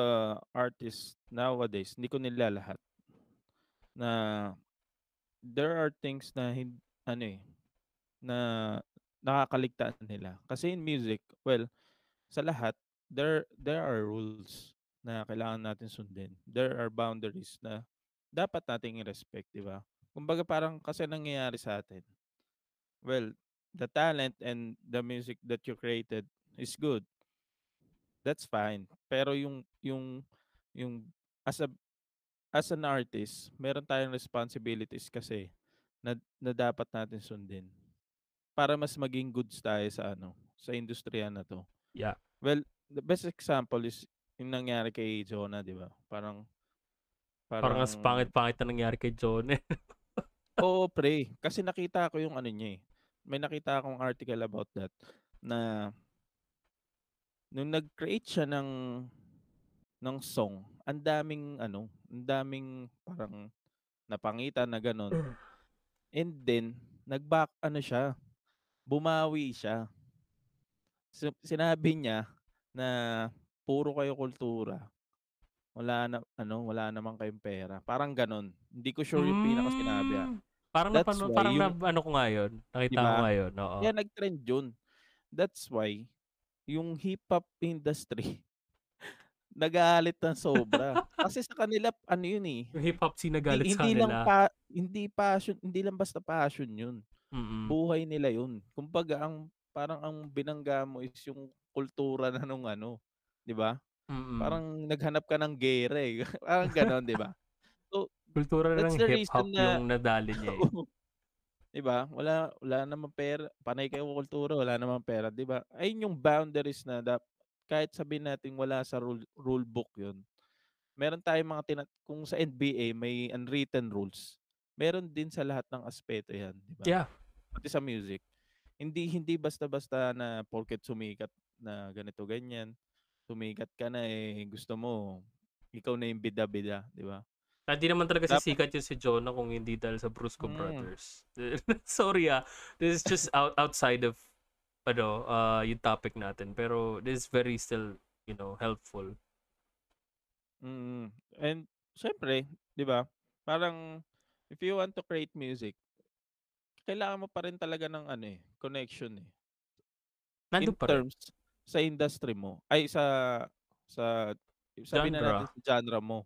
artists nowadays, hindi ko nila lahat na there are things na ano eh, na nakakaligtaan nila. Kasi in music, well, sa lahat, there there are rules na kailangan natin sundin. There are boundaries na dapat nating i-respect, di ba? Kumbaga parang kasi nangyayari sa atin. Well, the talent and the music that you created is good. That's fine. Pero yung yung yung as a as an artist, meron tayong responsibilities kasi na, na dapat natin sundin para mas maging goods tayo sa ano, sa industriya na to. Yeah. Well, the best example is yung nangyari kay Jonah, di ba? Parang Parang as pangit-pangit na nangyari kay John. eh. Oo, pre. Kasi nakita ko yung ano niya eh. May nakita akong article about that na nung nag-create siya ng ng song, ang daming ano, ang daming parang napangitan na ganun. And then nag-back ano siya, bumawi siya. So, sinabi niya na puro kayo kultura. Wala na ano, wala naman kayong pera. Parang ganun. Hindi ko sure yung pinaka sinabi. ah. Mm. Parang That's napano, parang yung- na, ano ko ngayon. Nakita ko Diba? ngayon. Oo. Kaya nag-trend yun. That's why, yung hip-hop industry, nagalit ng sobra. Kasi sa kanila, ano yun eh. Yung hip-hop scene nagalit Hindi, sa hindi lang pa, hindi passion, hindi lang basta passion yun. Mm-mm. Buhay nila yun. Kumbaga, ang, parang ang binangga mo is yung kultura na nung ano. Di ba? Mm-mm. Parang naghanap ka ng gere eh. parang ganon, di ba? kultura that's ng the hip-hop reason na- yung nadali niya eh. 'Di ba? Wala wala namang pera. Panay kayo kultura, wala namang pera, 'di ba? Ayun yung boundaries na dap kahit sabihin natin wala sa rule, rule book 'yun. Meron tayong mga tina- kung sa NBA may unwritten rules. Meron din sa lahat ng aspeto 'yan, 'di ba? Yeah. Pati sa music. Hindi hindi basta-basta na porket sumikat na ganito ganyan. Sumikat ka na eh gusto mo ikaw na yung bida-bida, 'di ba? Hindi naman talaga Dapat- sisikat yun si Jonah kung hindi dahil sa Brusco Mm. Brothers. Sorry ah. This is just out, outside of ano, uh, yung topic natin. Pero this is very still, you know, helpful. Mm. And syempre, 'di ba? Parang if you want to create music, kailangan mo pa rin talaga ng ano eh, connection eh. Nandun In pa rin. Sa industry mo, ay sa sa sabihin na natin Genre. sa genre mo.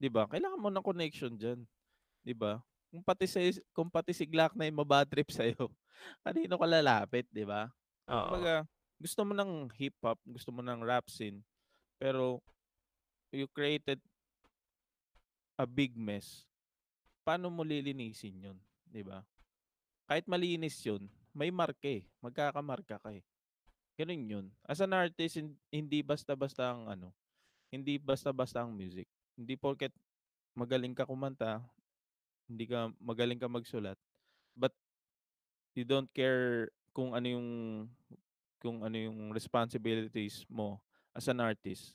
'Di ba? Kailangan mo ng connection diyan. 'Di ba? Kung pati si kung pati si Glock na yung mabad trip sa kanino ka lalapit, 'di ba? Oo. Kumbaga, gusto mo ng hip hop, gusto mo ng rap scene, pero you created a big mess. Paano mo lilinisin 'yun, 'di ba? Kahit malinis 'yun, may marka eh. Magkakamarka ka eh. Ganun 'yun. As an artist, hin- hindi basta-basta ang ano, hindi basta-basta ang music. Hindi porket magaling ka kumanta, hindi ka magaling ka magsulat, but you don't care kung ano yung kung ano yung responsibilities mo as an artist.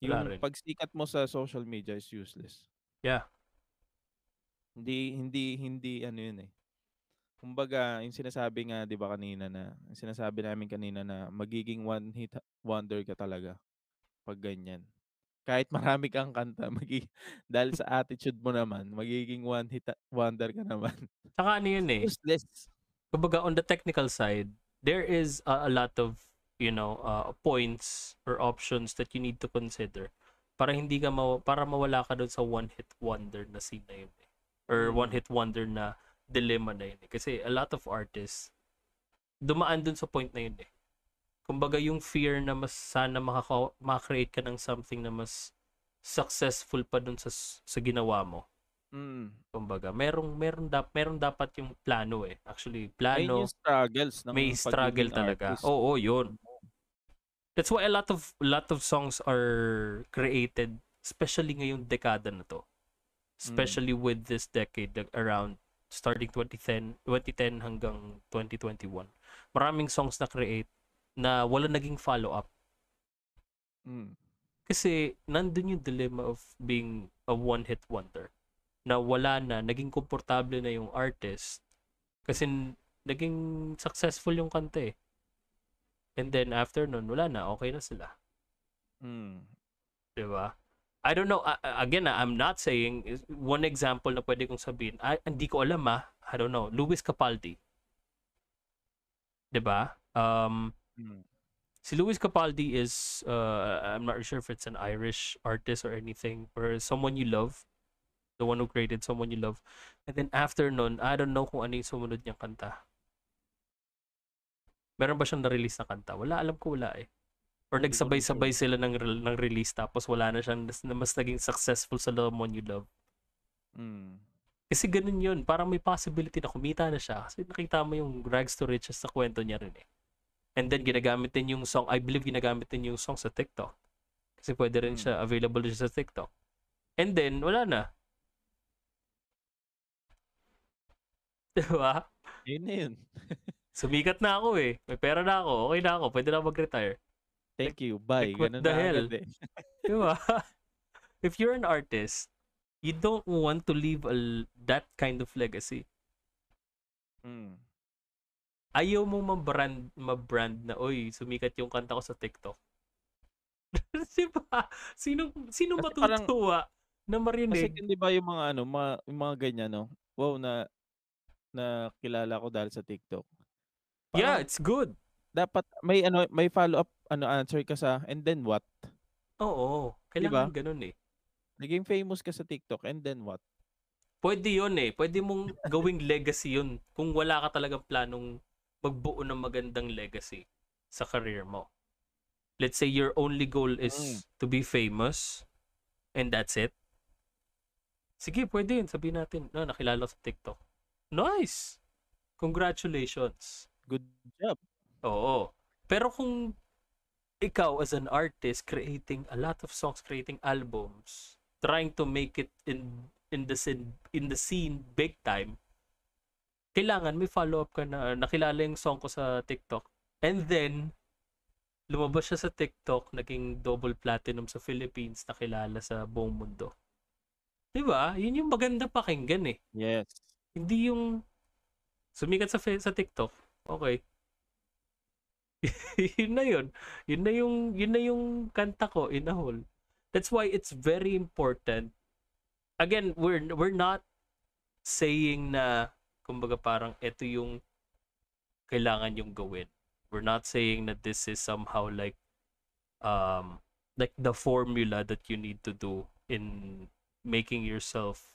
Yung pagsikat mo sa social media is useless. Yeah. Hindi hindi hindi ano yun eh. Kumbaga, yung sinasabi nga 'di ba kanina na, yung sinasabi namin kanina na magiging one hit wonder ka talaga pag ganyan. Kahit marami kang kanta, magi dahil sa attitude mo naman, magiging one hit wonder ka naman. Tsaka ano yun eh. Useless. Kumbaga on the technical side, there is a, a lot of, you know, uh, points or options that you need to consider para hindi ka maw- para mawala ka doon sa one hit wonder na scene na yun eh. Or Mm. one hit wonder na dilemma na yun eh. Kasi a lot of artists dumaan dun sa point na yun eh. Kumbaga yung fear na mas sana makaka- makakreate ka ng something na mas successful pa dun sa sa ginawa mo. Mm. Kumbaga, merong meron dap meron dapat yung plano eh. Actually, plano yung struggles ng may struggle talaga. artist. Oo, yun. That's why a lot of lot of songs are created especially ngayong dekada na to. Especially with this decade around starting 2010 2010 hanggang 2021. Maraming songs na create na wala naging follow up Mm. kasi nandun yung dilemma of being a one hit wonder na wala na naging komportable na yung artist kasi naging successful yung kanta eh and then after nun wala na okay na sila Mm. 'di ba I don't know a- again ah, I'm not saying one example na pwede kong sabihin ay hindi ko alam ah I don't know Louis Capaldi 'di ba um Mm. Si Louis Capaldi is, uh, I'm not sure if it's an Irish artist or anything, or someone you love. The one who created someone you love. And then after nun, I don't know kung ano yung sumunod niyang kanta. Meron ba siyang na-release na kanta? Wala, alam ko wala eh. Or nagsabay-sabay sila ng, ng release tapos wala na siyang na mas naging successful sa someone you love. Mm. Kasi ganun yun. Parang may possibility na kumita na siya. Kasi nakita mo yung rags to riches sa kwento niya rin eh. And then ginagamit din yung song, I believe ginagamit din yung song sa TikTok. Kasi pwede rin Mm. siya, available din siya sa TikTok. And then, wala na. Diba? Yun na yun. Sumikat na ako eh. May pera na ako. Okay na ako. Pwede na mag-retire. Thank you. Bye. like, what Ganun the na hell? agad eh. Diba? If you're an artist, you don't want to leave a, that kind of legacy. Mm. ayaw mo ma-brand, ma-brand na, oy, sumikat yung kanta ko sa TikTok. Di ba? Sino, sino Kasi parang- matutuwa na Kasi marinig? hindi ba yung mga ano, mga, yung mga ganyan, no? Wow, na na kilala ko dahil sa TikTok. yeah, Parang it's good. dapat may ano, may follow up ano answer ka sa and then what? Oo, kailangan ganun eh. Naging famous ka sa TikTok and then what? Pwede yun eh. Pwede mong gawing legacy yun kung wala ka talagang planong magbuo ng magandang legacy sa career mo. Let's say your only goal is Mm. to be famous and that's it. Sige, pwede yun. Sabihin natin, no, nakilala ko sa TikTok. Nice! Congratulations. Good job. Oo. Pero kung ikaw as an artist creating a lot of songs, creating albums, trying to make it in in the scene in the scene big time, kailangan may follow up ka na nakilala yung song ko sa TikTok. And then lumabas siya sa TikTok, naging double platinum sa Philippines, nakilala sa buong mundo. 'Di ba? Yun yung maganda pakinggan eh. Yes. Hindi yung sumikat sa sa TikTok. Okay. yun na yun. Yun na yung yun na yung kanta ko in a whole. That's why it's very important. Again, we're we're not saying na kumbaga parang ito yung kailangan yung gawin. We're not saying that this is somehow like um like the formula that you need to do in making yourself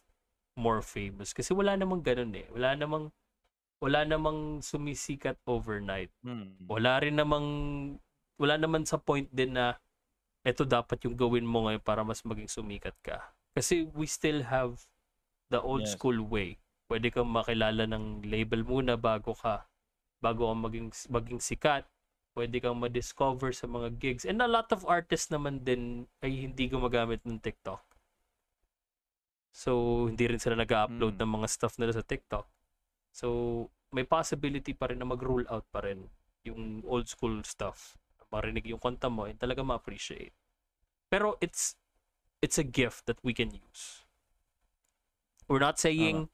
more famous kasi wala namang ganun eh. Wala namang wala namang sumisikat overnight. Mm. Wala rin namang wala naman sa point din na ito dapat yung gawin mo ngayon para mas maging sumikat ka. Kasi we still have the old Yes. school way. Pwede kang makilala ng label muna bago ka bago ka maging maging sikat. Pwede kang ma-discover sa mga gigs. And a lot of artists naman din ay hindi gumagamit ng TikTok. So, hindi rin sila nag-upload Mm. ng mga stuff nila sa TikTok. So, may possibility pa rin na mag-rule out pa rin yung old school stuff. Marinig yung kanta mo and talaga ma-appreciate. Pero it's it's a gift that we can use. We're not saying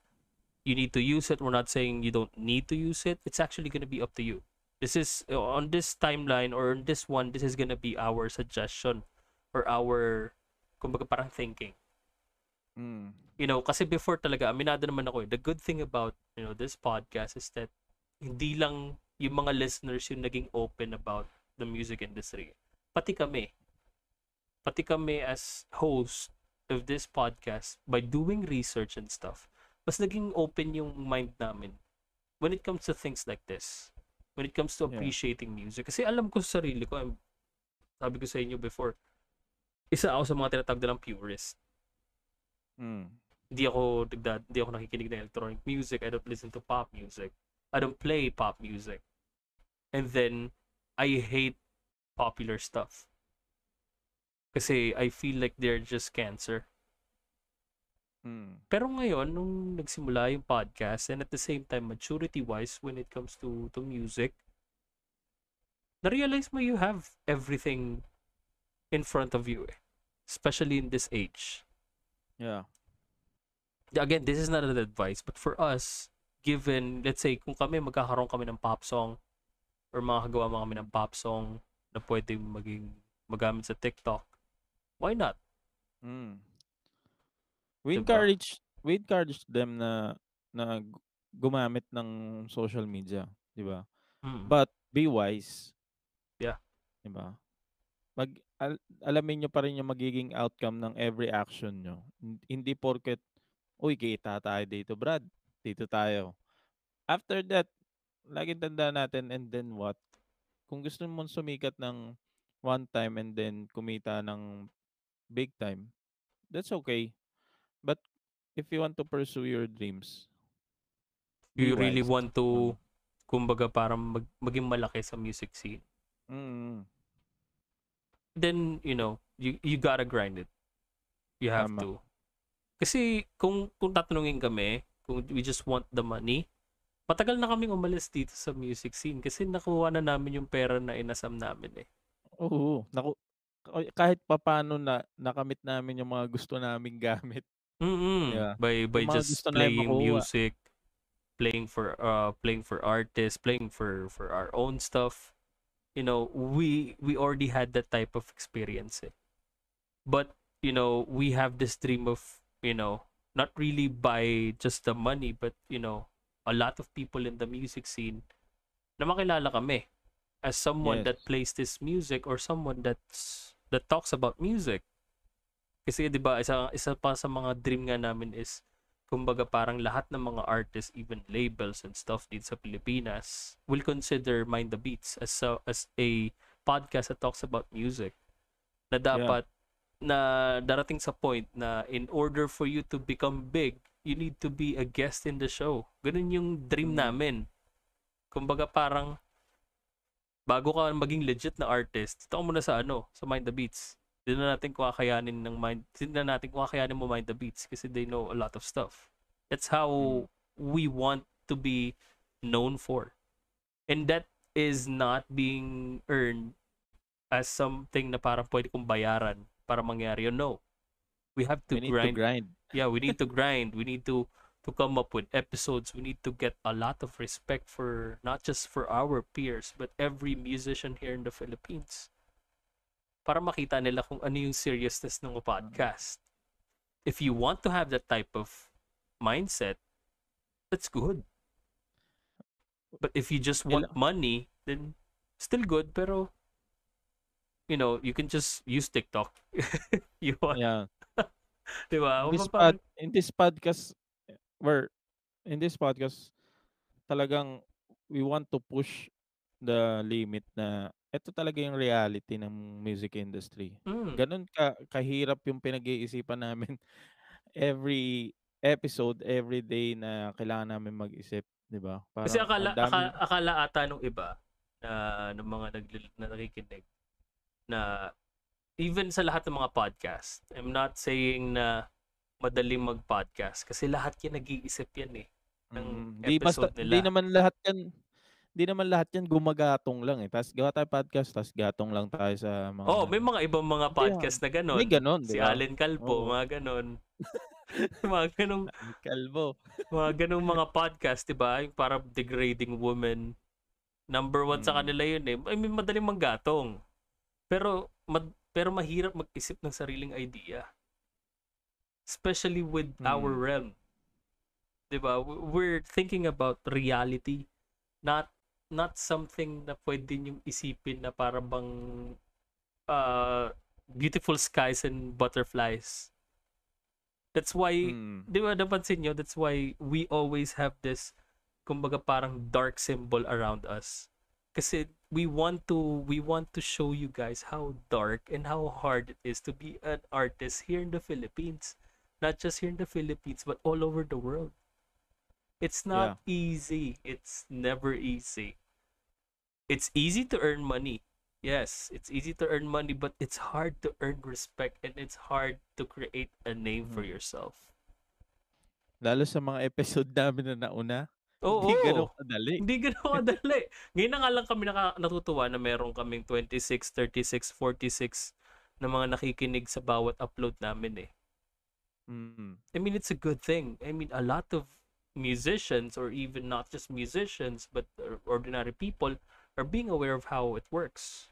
you need to use it. We're not saying you don't need to use it. It's actually going to be up to you. This is on this timeline or on this one, this is going to be our suggestion or our kumbaga parang thinking Mm. you know, kasi before talaga, aminado naman ako eh, the good thing about, you know, this podcast is that hindi lang yung mga listeners yung naging open about the music industry. Pati kami. Pati kami as host of this podcast, by doing research and stuff, mas naging open yung mind namin when it comes to things like this. When it comes to Yeah. appreciating music. Kasi alam ko sa sarili ko, I'm- sabi ko sa inyo before, isa ako sa mga tinatawag nilang purist Mm. hindi ako hindi ako nakikinig ng electronic music. I don't listen to pop music. I don't play pop music. And then I hate popular stuff. Kasi I feel like they're just cancer. Mm. Pero ngayon, nung nagsimula yung podcast and at the same time maturity-wise when it comes to to music, na-realize mo you have everything in front of you eh. Especially in this age. Yeah. again, this is not an advice, but for us, given, let's say, kung kami magkakaroon kami ng pop song or makakagawa mo kami ng pop song na pwede maging magamit sa TikTok, why not? Mm. We Diba? encourage we encourage them na na gu- gumamit ng social media, 'di ba? Mm. But be wise. Yeah. 'Di ba? Mag al- alamin nyo pa rin yung magiging outcome ng every action nyo. Hin- Hindi porket uy, kita tayo dito, Brad. Dito tayo. After that, laging tandaan natin and then what? Kung gusto mo sumikat ng one time and then kumita ng big time, that's okay. But if you want to pursue your dreams, you really want to, kumbaga, parang mag, maging malaki sa music scene. Mm. Then, you know, you, you gotta grind it. You have Tama. to. Kasi kung, kung tatanungin kami, kung we just want the money, matagal na kaming umalis dito sa music scene kasi nakuha na namin yung pera na inasam namin eh. Oo. Naku, ka- kahit papano na nakamit namin yung mga gusto naming gamit. Mm-mm. Yeah. By by just playing music, playing for uh playing for artists, playing for for our own stuff. You know, we we already had that type of experience. Eh. But, you know, we have this dream of, you know, not really by just the money, but you know, a lot of people in the music scene na makilala kami as someone that Yes. plays this music or someone that's that talks about music. Kasi 'di ba isa isa pa sa mga dream nga namin is kumbaga parang lahat ng mga artists even labels and stuff dito sa Pilipinas will consider Mind the Beats as a, as a podcast that talks about music. Na dapat na darating sa point na in order for you to become big you need to be a guest in the show. Ganun yung dream Mm. namin. Kumbaga parang bago ka maging legit na artist dito ka muna sa ano sa Mind the Beats hindi na natin kakayanin ng mind hindi na natin kakayanin mo mind the beats kasi they know a lot of stuff. That's how Mm. we want to be known for. And that is not being earned as something na parang pwede kong bayaran para mangyari yun. No. We have to We need grind. to grind. yeah we need to grind. We need to to come up with episodes. We need to get a lot of respect for not just for our peers but every musician here in the Philippines para makita nila kung ano yung seriousness ng podcast if you want to have that type of mindset that's good But if you just want money, then still good. Pero you know, you can just use TikTok. you want, Yeah. di ba? In this, pod, in this podcast, where in this podcast, talagang we want to push the limit na ito talaga yung reality ng music industry. Mm. Ganun ka kahirap yung pinag-iisipan namin every episode, every day na kailangan namin mag-isip, 'di ba? Kasi Parang akala, ang dami- aka- akala ata nung iba na ng mga nagli- na nakikinig na even sa lahat ng mga podcast, I'm not saying na madaling mag-podcast kasi lahat yan nag-iisip yan eh. ng Mm, di basta episode di nila. naman lahat yan di naman lahat yan gumagatong lang eh. Tapos gawa tayo podcast, tapos gatong lang tayo sa mga Oh, may mga ibang mga Hindi, podcast na ganon. may ganon, Si? Allen Calvo, Oo. mga ganon. mga ganong Kalbo. mga ganong mga podcast, 'di ba? Yung parang degrading woman. Number one sa Mm. kanila yun eh. I mean, madaling manggatong. Pero mad- pero mahirap mag-isip ng sariling idea. Especially with our Mm. realm. 'Di ba? We're thinking about reality, not not something na pwede niyong isipin na para bang uh, beautiful skies and butterflies. That's why Mm. di ba napansin nyo, that's why we always have this, kumbaga parang dark symbol around us. Kasi we want to, we want to show you guys how dark and how hard it is to be an artist here in the Philippines. Not just here in the Philippines, but all over the world. It's not easy. It's never easy. It's easy to earn money. Yes, it's easy to earn money, but it's hard to earn respect and it's hard to create a name for Mhm. yourself. Lalo sa mga episode namin na nauna, Oo. hindi ganun kadali. Hindi ganun kadali. Ngayon na nga lang kami naka, natutuwa na meron kaming 26, 36, 46 na mga nakikinig sa bawat upload namin eh. Mm. I mean, it's a good thing. I mean, a lot of musicians, or even not just musicians, but ordinary people, are being aware of how it works.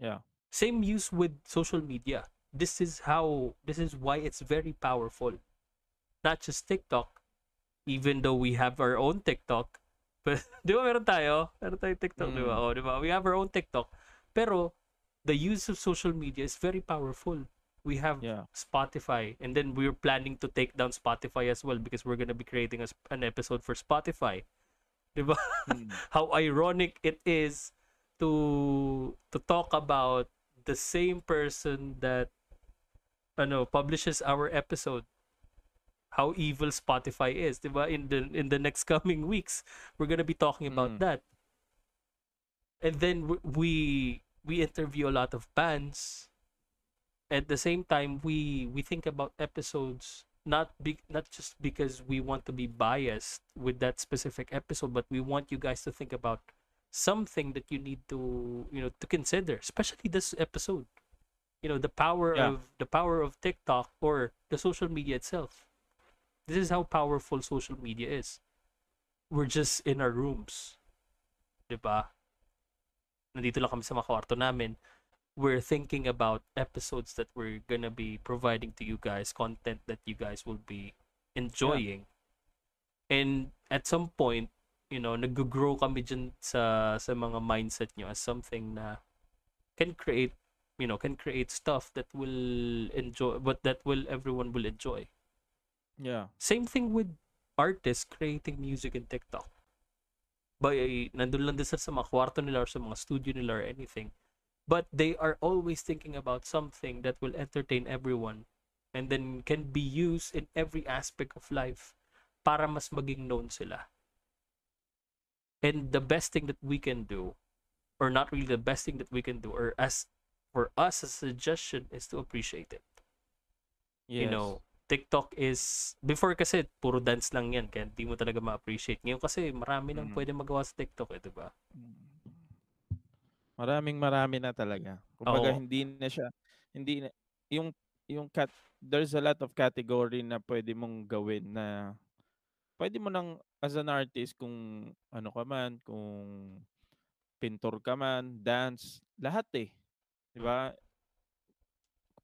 Yeah. Same use with social media. This is how, this is why it's very powerful. Not just TikTok, even though we have our own TikTok. But, di ba meron tayo? Meron tayo TikTok, di ba? Mm. O, di ba? We have our own TikTok. Pero, the use of social media is very powerful. We have Yeah. Spotify, and then we're planning to take down Spotify as well because we're gonna be creating a, an episode for Spotify. Diba? Mm. How ironic it is to to talk about the same person that ano publishes our episode. How evil Spotify is, diba? In the in the next coming weeks, we're gonna be talking about Mm. that. And then we we interview a lot of bands at the same time we we think about episodes not be, not just because we want to be biased with that specific episode but we want you guys to think about something that you need to you know to consider especially this episode. You know the power Yeah. of the power of TikTok or the social media itself. This is how powerful social media is. We're just in our rooms 'di ba? Nandito lang kami sa mga kwarto namin we're thinking about episodes that we're gonna be providing to you guys, content that you guys will be enjoying. And at some point, you know, nag-grow kami dyan sa, sa mga mindset nyo as something na can create, you know, can create stuff that will enjoy, but that will, everyone will enjoy. Yeah. Same thing with artists creating music in TikTok. By, nandun lang din sila sa mga kwarto nila or sa mga studio nila or anything. But they are always thinking about something that will entertain everyone and then can be used in every aspect of life para mas maging known sila. And the best thing that we can do, or not really the best thing that we can do, or as for us a suggestion is to appreciate it Yes. you know, TikTok is before kasi puro dance lang yan kaya hindi mo talaga ma-appreciate. Ngayon kasi marami nang Mm. pwede magawa sa TikTok eh, 'di ba? Maraming marami na talaga. Kumbaga Oo. hindi na siya hindi na, yung yung cat there's a lot of category na pwede mong gawin na pwede mo nang as an artist kung ano ka man, kung pintor ka man, dance, lahat eh. 'Di ba?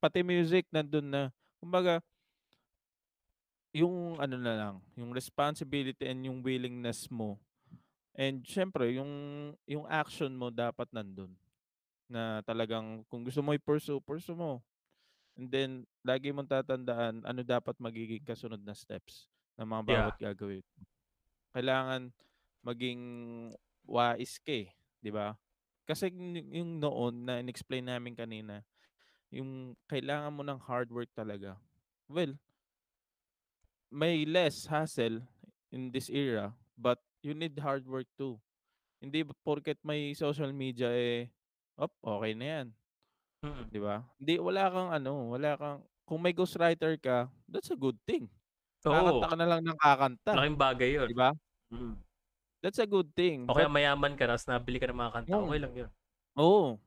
Pati music nandun na. Kumbaga yung ano na lang, yung responsibility and yung willingness mo And syempre yung yung action mo dapat nandun. Na talagang kung gusto mo i-pursue, pursue mo. And then lagi mong tatandaan ano dapat magiging kasunod na steps ng mga Yeah. bawat gagawin mo. Kailangan maging wais ka, eh, 'di ba? Kasi yung yung noon na in-explain namin kanina, yung kailangan mo ng hard work talaga. Well may less hassle in this era, but you need hard work too. Hindi porket may social media, eh, op, okey na 'yan. Mm. 'Di ba? Hindi wala kang ano, wala kang kung may ghostwriter ka, that's a good thing. Kakanta Oo. ka na lang ng kakanta, Malaking bagay yun. 'di ba? Mm. That's a good thing. O kaya But mayaman ka ta's nabili ka ng mga kanta, Oo. okey lang yun. Oo.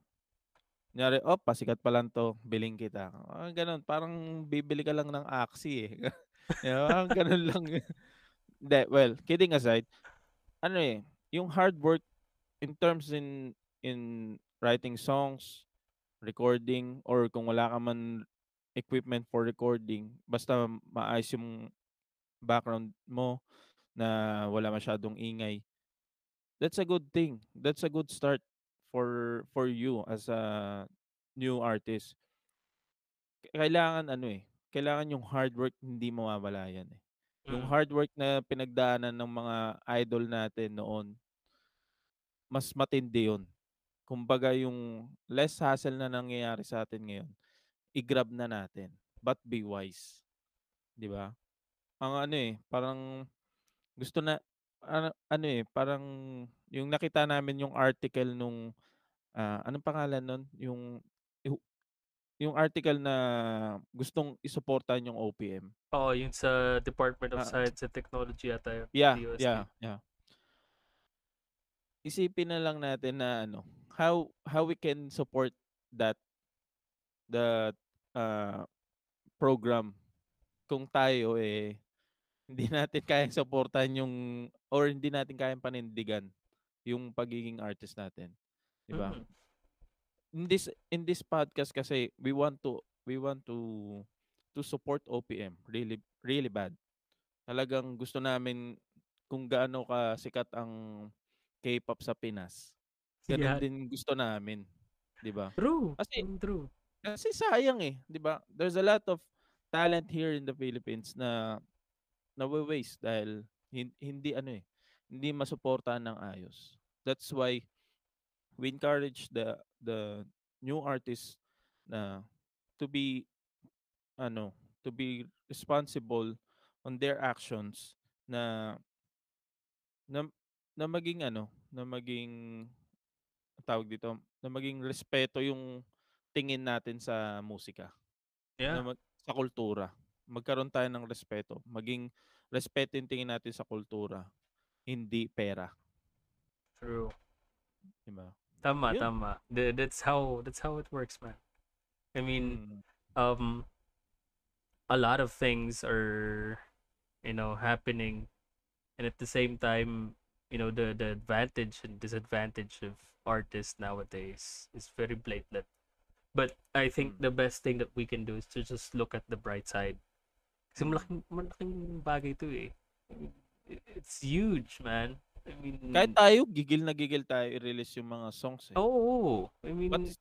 Kunyari, "Oh, pasikat pa lang 'to, bilhin kita." Mga gano'n. Parang bibili ka lang ng Axie, eh. parang gano'n lang. Hindi, well, kidding aside, ano, eh, yung hard work in terms in in writing songs, recording, or kung wala ka man equipment for recording, basta maayos yung background mo na wala masyadong ingay. That's a good thing. That's a good start for for you as a new artist. Kailangan ano, eh, kailangan yung hard work hindi mawawala 'yan, eh. Yung Mm. hard work na pinagdaanan ng mga idol natin noon mas matindi yun. Kumbaga yung less hassle na nangyayari sa atin ngayon, i-grab na natin, but be wise. 'Di ba? Ang ano, eh, parang gusto na ano ano, eh, parang yung nakita namin yung article nung, ah, anong pangalan nun? Yung yu yung article na gustong isuportahan yung OPM. Oo, yun sa Department of Ah. Science and Technology yata yun, Yeah, DOST. yeah, yeah. Isipin na lang natin na ano, how how we can support that that, ah, program kung tayo, eh, hindi natin kayang suportahan yung or hindi natin kayang panindigan yung pagiging artist natin, 'di ba? Mm. In this in this podcast kasi we want to we want to to support OPM really really bad. Talagang gusto namin kung gaano kasikat ang K-pop sa Pinas, gano'n Yeah. din gusto namin, 'di ba? True, Kasi true. kasi sayang, eh, 'di ba? There's a lot of talent here in the Philippines na nawa-waste dahil hin hindi ano, eh, hindi masuportahan ng ayos. That's why we encourage the the new artists na to be ano, to be responsible on their actions na na na maging ano, na maging tawag dito, na maging respeto yung tingin natin sa musika. Na Yeah. mag sa kultura. Magkaroon tayo ng respeto, maging respeto yung tingin natin sa kultura, hindi pera. True. 'Di ba? Tama, Yun. tama. That's how that's how it works, man. I mean, Mm. um, a lot of things are, you know, happening, and at the same time, you know, the the advantage and disadvantage of artists nowadays is very blatant. But I think Mm. the best thing that we can do is to just look at the bright side. Kasi malaking malaking bagay 'to, eh. I mean, i it's huge, man. I mean Kahit tayo gigil na gigil tayo i-release yung mga songs, eh. Oo. I But mean,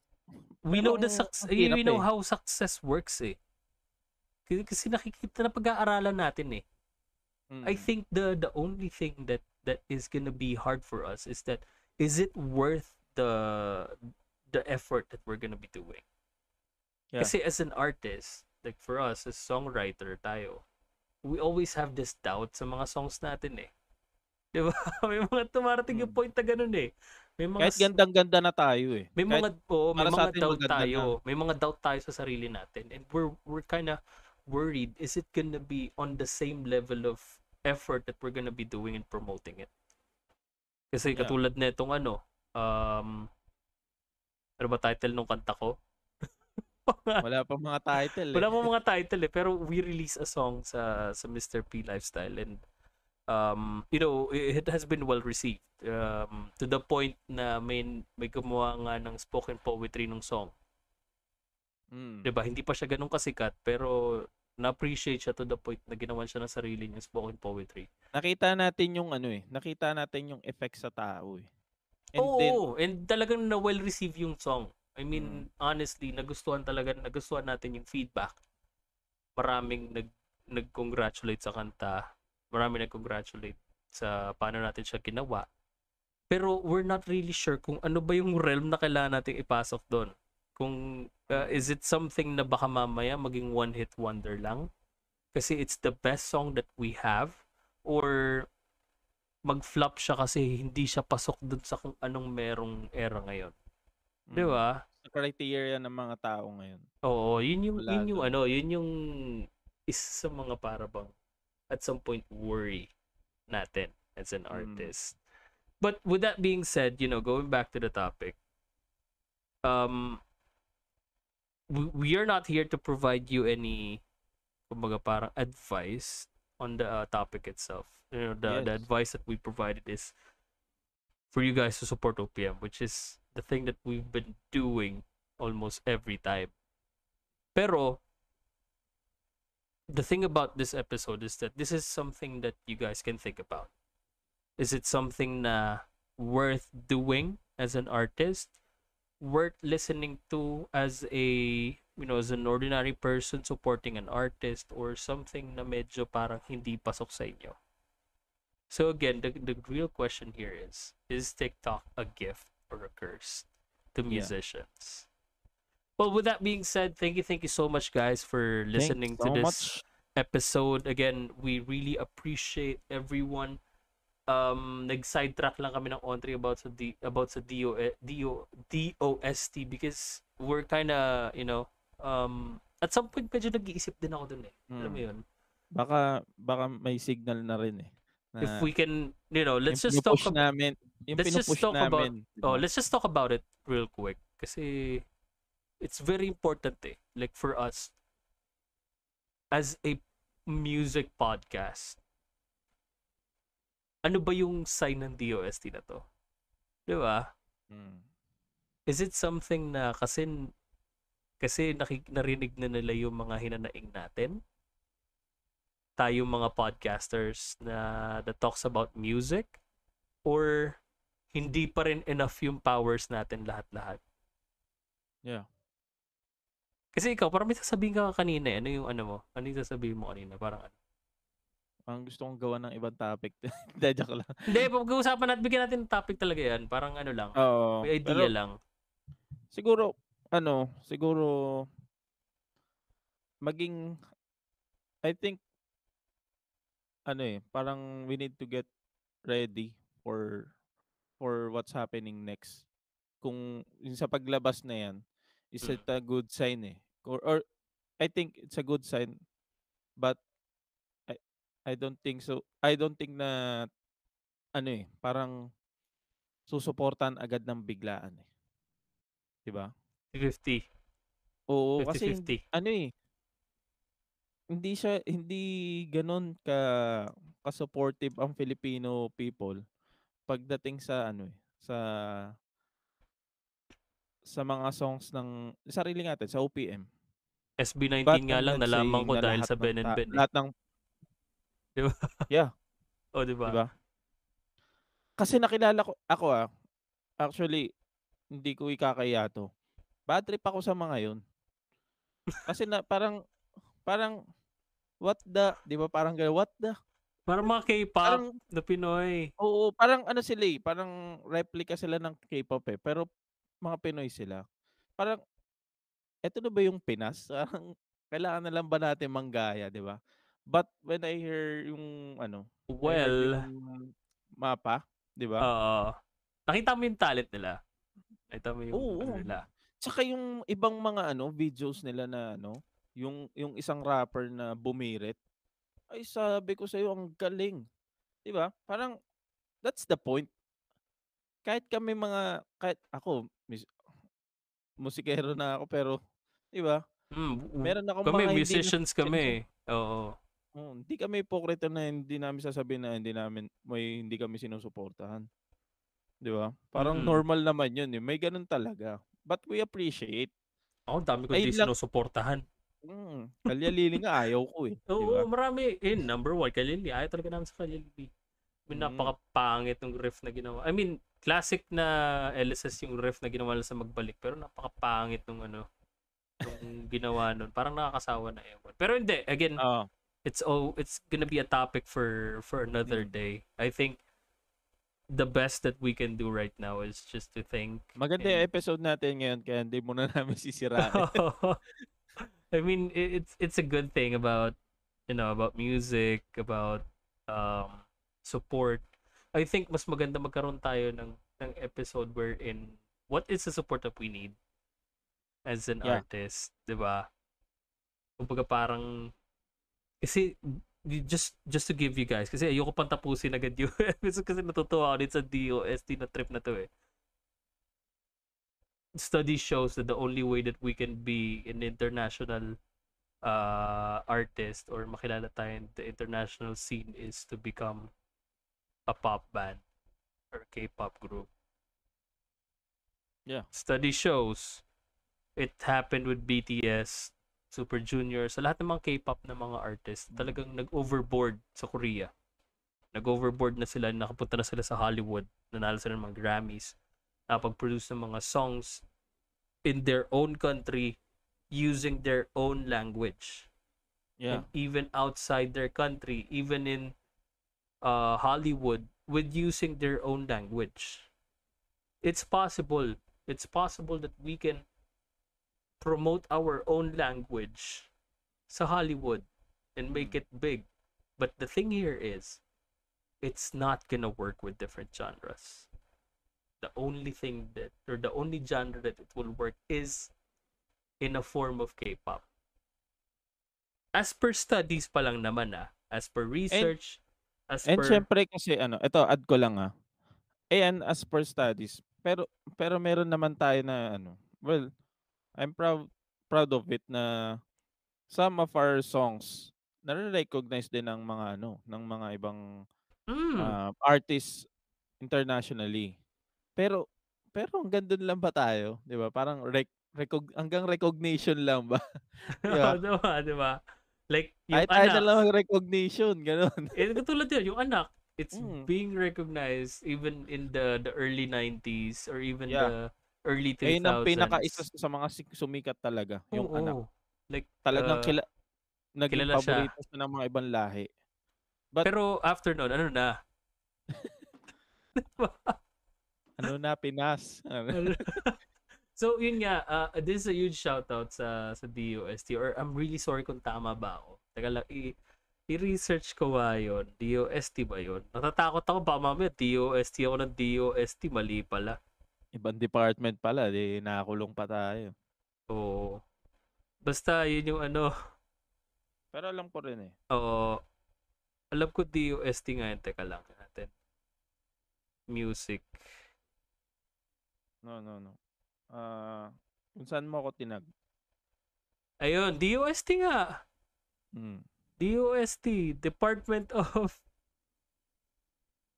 we know the pero suc ang we know eh. how success works, eh. Kasi kasi nakikita na pag-aaralan natin, eh. I Mm. think the the only thing that that is gonna be hard for us is that is it worth the the effort that we're gonna be doing? Yeah. Kasi as an artist, like for us as songwriter tayo, we always have this doubt sa mga songs natin, eh. 'Di ba? May mga dumarating yung Mm. point na ganun, eh. May mga Kahit gandang-ganda na tayo, eh. may Kahit mga oo, may para mga doubt maganda na. tayo. May mga doubt tayo sa sarili natin and we're we're kinda worried, is it gonna be on the same level of effort that we're gonna be doing in promoting it? Kasi Yeah. katulad nitong ano, um, ano ba title nung kanta ko? Wala pang mga title, eh. Wala pang mga title, eh, pero we release a song sa sa Mr. P Lifestyle and um, you know, it has been well received. Um, to the point na may may gumawa nga ng spoken poetry ng song. Mm. 'Di ba? Hindi pa siya ganun kasikat pero Na-appreciate siya to the point na ginawan siya ng sarili niyang spoken poetry. Nakita natin yung ano eh, nakita natin yung effect sa tao eh. And Oo, then, and talagang na well received yung song. I Mm. mean, honestly, nagustuhan talaga, nagustuhan natin yung feedback. Maraming nag nag-congratulate sa kanta. Maraming nag-congratulate sa paano natin siya ginawa. Pero we're not really sure kung ano ba yung realm na kailangan nating ipasok doon. Kung uh, is it something na baka mamaya maging one hit wonder lang? Kasi it's the best song that we have or mag-flop siya kasi hindi siya pasok dun sa kung anong merong era ngayon. Di mm, ba? sa criteria ng mga tao ngayon. Oo, yun yung Wala yun yung dun. ano, yun yung isa sa mga para bang at some point worry natin as an Mm. artist. But with that being said, you know, going back to the topic, um we, we are not here to provide you any kumbaga parang advice on the uh, topic itself. You know, the the advice that we provided is for you guys to support OPM, which is the thing that we've been doing almost every time. Pero the thing about this episode is that this is something that you guys can think about. Is it something na worth doing as an artist? Worth listening to as a you know, as an ordinary person supporting an artist or something na medyo parang hindi pasok sa inyo? So again, the, the real question here is, is TikTok a gift or a curse to musicians? Well, with that being said, thank you, thank you so much, guys, for listening Thanks to so this much. episode. Again, we really appreciate everyone. Um, nag-sidetrack lang kami ng Audrey about sa D, about sa DO, DO, DOST because we're kind of, you know, um, at some point medyo nag-iisip din ako dun eh. Alam mo Mm. yun? Baka baka may signal na rin eh. If na we can, you know, let's just talk about, namin, let's just talk about- namin. di oh, let's just talk about it real quick kasi it's very important eh. Like for us as a music podcast, ano ba yung sign ng DOST na to? Di ba? Mm. Is it something na kasi kasi nakik- narinig na nila yung mga hinanaing natin? Tayo mga podcasters na that talks about music? Or hindi pa rin enough yung powers natin lahat-lahat? Yeah. Kasi ikaw, parang may sasabihin ka kanina eh. Ano yung ano mo? Ano yung sasabihin mo kanina? Parang ano? Ang gusto kong gawa ng ibang topic. Hindi, joke lang. Hindi, pag-uusapan natin, bigyan natin ng topic talaga yan. Parang ano lang. Oo. May idea pero lang. siguro, ano, siguro, maging, I think, ano eh, parang we need to get ready for for what's happening next. Kung yung sa paglabas na yan, is Mm. it a good sign eh? Or, or I think it's a good sign, but I I don't think so. I don't think na ano eh, parang susuportan agad ng biglaan eh. 'Di ba? 50. Oo, kasi hindi, 50-50. ano eh, hindi siya hindi ganoon ka ka-supportive ang Filipino people pagdating sa ano eh, sa sa mga songs ng sarili natin sa OPM. SB19 But nga lang, nalaman ko na dahil sa Ben and Ben. Eh. Lahat ng, Di ba? Yeah. O, di ba? di ba? Kasi nakilala ko, ako ah, actually, hindi ko ikakaya to. Bad trip ako sa mga yun. Kasi na, parang, parang, what the, di ba parang gano'n, what the, Parang mga K-pop parang, na Pinoy. oo, parang ano sila eh, parang replica sila ng K-pop eh, pero mga Pinoy sila. Parang, eto na ba yung Pinas? Parang, kailangan na lang ba natin manggaya, di ba? But when I hear yung, ano, Well, yung mapa, di ba? oo. nakita mo yung talent nila. Nakita mo yung Oo, ano oo. nila. Tsaka yung ibang mga ano, videos nila na ano, yung yung isang rapper na bumirit. Ay sabi ko sa ang galing. 'Di ba? Parang that's the point. Kahit kami mga kahit ako musikero na ako pero 'di ba? Mm, Meron akong kami, mga hindi musicians na- kami. eh. Oo. Oh, hindi kami hypocrite na hindi namin sasabihin na hindi namin may hindi kami sinusuportahan. 'Di ba? Parang Mm. normal naman 'yun eh. May ganun talaga. But we appreciate Ako, dami ko Ayun di lang. sinusuportahan. Mm, Kalyalili nga ayaw ko eh. Oo, ba? marami. In number one, Kalili. Ayaw talaga namin sa Kalili. I mean, Mm. napakapangit ng riff na ginawa. I mean, classic na LSS yung riff na ginawa sa magbalik. Pero napakapangit nung ano, nung ginawa nun. Parang nakakasawa na ewan. Pero hindi, again, Oo. it's oh, it's gonna be a topic for for another Mm. day. I think the best that we can do right now is just to think. Maganda and- episode natin ngayon kaya hindi mo na namin sisirain. I mean, it's it's a good thing about you know about music, about um support. I think mas maganda magkaroon tayo ng ng episode wherein what is the support that we need as an Yeah. artist, 'di ba? Kumbaga parang kasi just just to give you guys kasi ayoko pang tapusin agad yung episode kasi natutuwa ako din sa DOST na trip na to eh study shows that the only way that we can be an international uh, artist or makilala tayo in the international scene is to become a pop band or K-pop group. Yeah. Study shows it happened with BTS, Super Junior, sa lahat ng mga K-pop na mga artists, talagang nag-overboard sa Korea. Nag-overboard na sila, nakapunta na sila sa Hollywood, nanalo sila ng mga Grammys, nakapag-produce ng mga songs in their own country using their own language. yeah. And even outside their country, even in uh, Hollywood, with using their own language. It's possible. It's possible that we can promote our own language sa Hollywood and make it big. But the thing here is, it's not gonna work with different genres. The only thing that, or the only genre that it will work is in a form of K-pop. As per studies pa lang naman ah, as per research, as And per syempre kasi ano, ito add ko lang ah. Ayan as per studies. Pero pero meron naman tayo na ano. Well, I'm proud proud of it na some of our songs nare-recognize din ng mga ano, ng mga ibang Mm, ah, artists internationally. Pero pero hanggang doon lang ba tayo, 'di ba? Parang rec, recog, hanggang recognition lang ba? di ba? diba, diba? Like, yung Kahit anak, lang ang recognition, gano'n. eh, katulad yun, yung anak, it's Mm. being recognized even in the the early 90s or even Yeah. the early 2000s. Ayun ang pinaka-isa sa mga sumikat talaga, yung Oo, anak. Like, Talagang uh, kila naging kilala siya. paborito siya ng mga ibang lahi. But pero after nun, ano na? ano na Pinas? So, yun nga, uh, this is a huge shoutout sa, sa DOST or I'm really sorry kung tama ba ako. Teka lang, i- i-research ko ba yun? DOST ba yun? Natatakot ako ba mamaya DOST ako ng DOST, mali pala. Ibang department pala, di nakakulong pa tayo. Oo. Basta, yun yung ano, Pero alam ko rin eh. oo, alam ko DOST nga yun. Teka lang natin. Music. No, no, no. Ah, kung saan mo ako tinag? Ayun, DOST nga. Hmm. DOST, Department of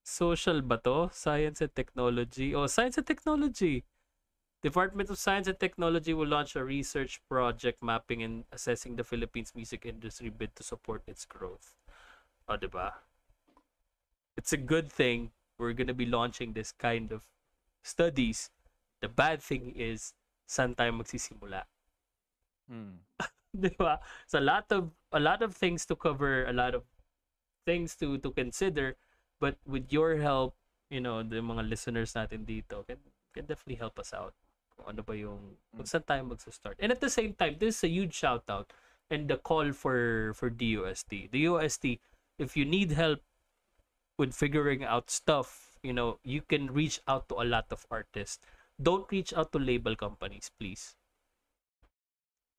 Social ba to? Science and Technology. Oh, Science and Technology. Department of Science and Technology will launch a research project mapping and assessing the Philippines music industry bid to support its growth. O, oh, diba? It's a good thing we're gonna be launching this kind of studies. The bad thing is, saan tayo magsisimula? Hmm. Di ba? So a lot of a lot of things to cover, a lot of things to to consider, but with your help, you know, the mga listeners natin dito can can definitely help us out. Kung ano ba yung kung saan tayo magsa-start. And at the same time, this is a huge shout out and the call for for DOST. The DOST, if you need help with figuring out stuff, you know, you can reach out to a lot of artists. Don't reach out to label companies, please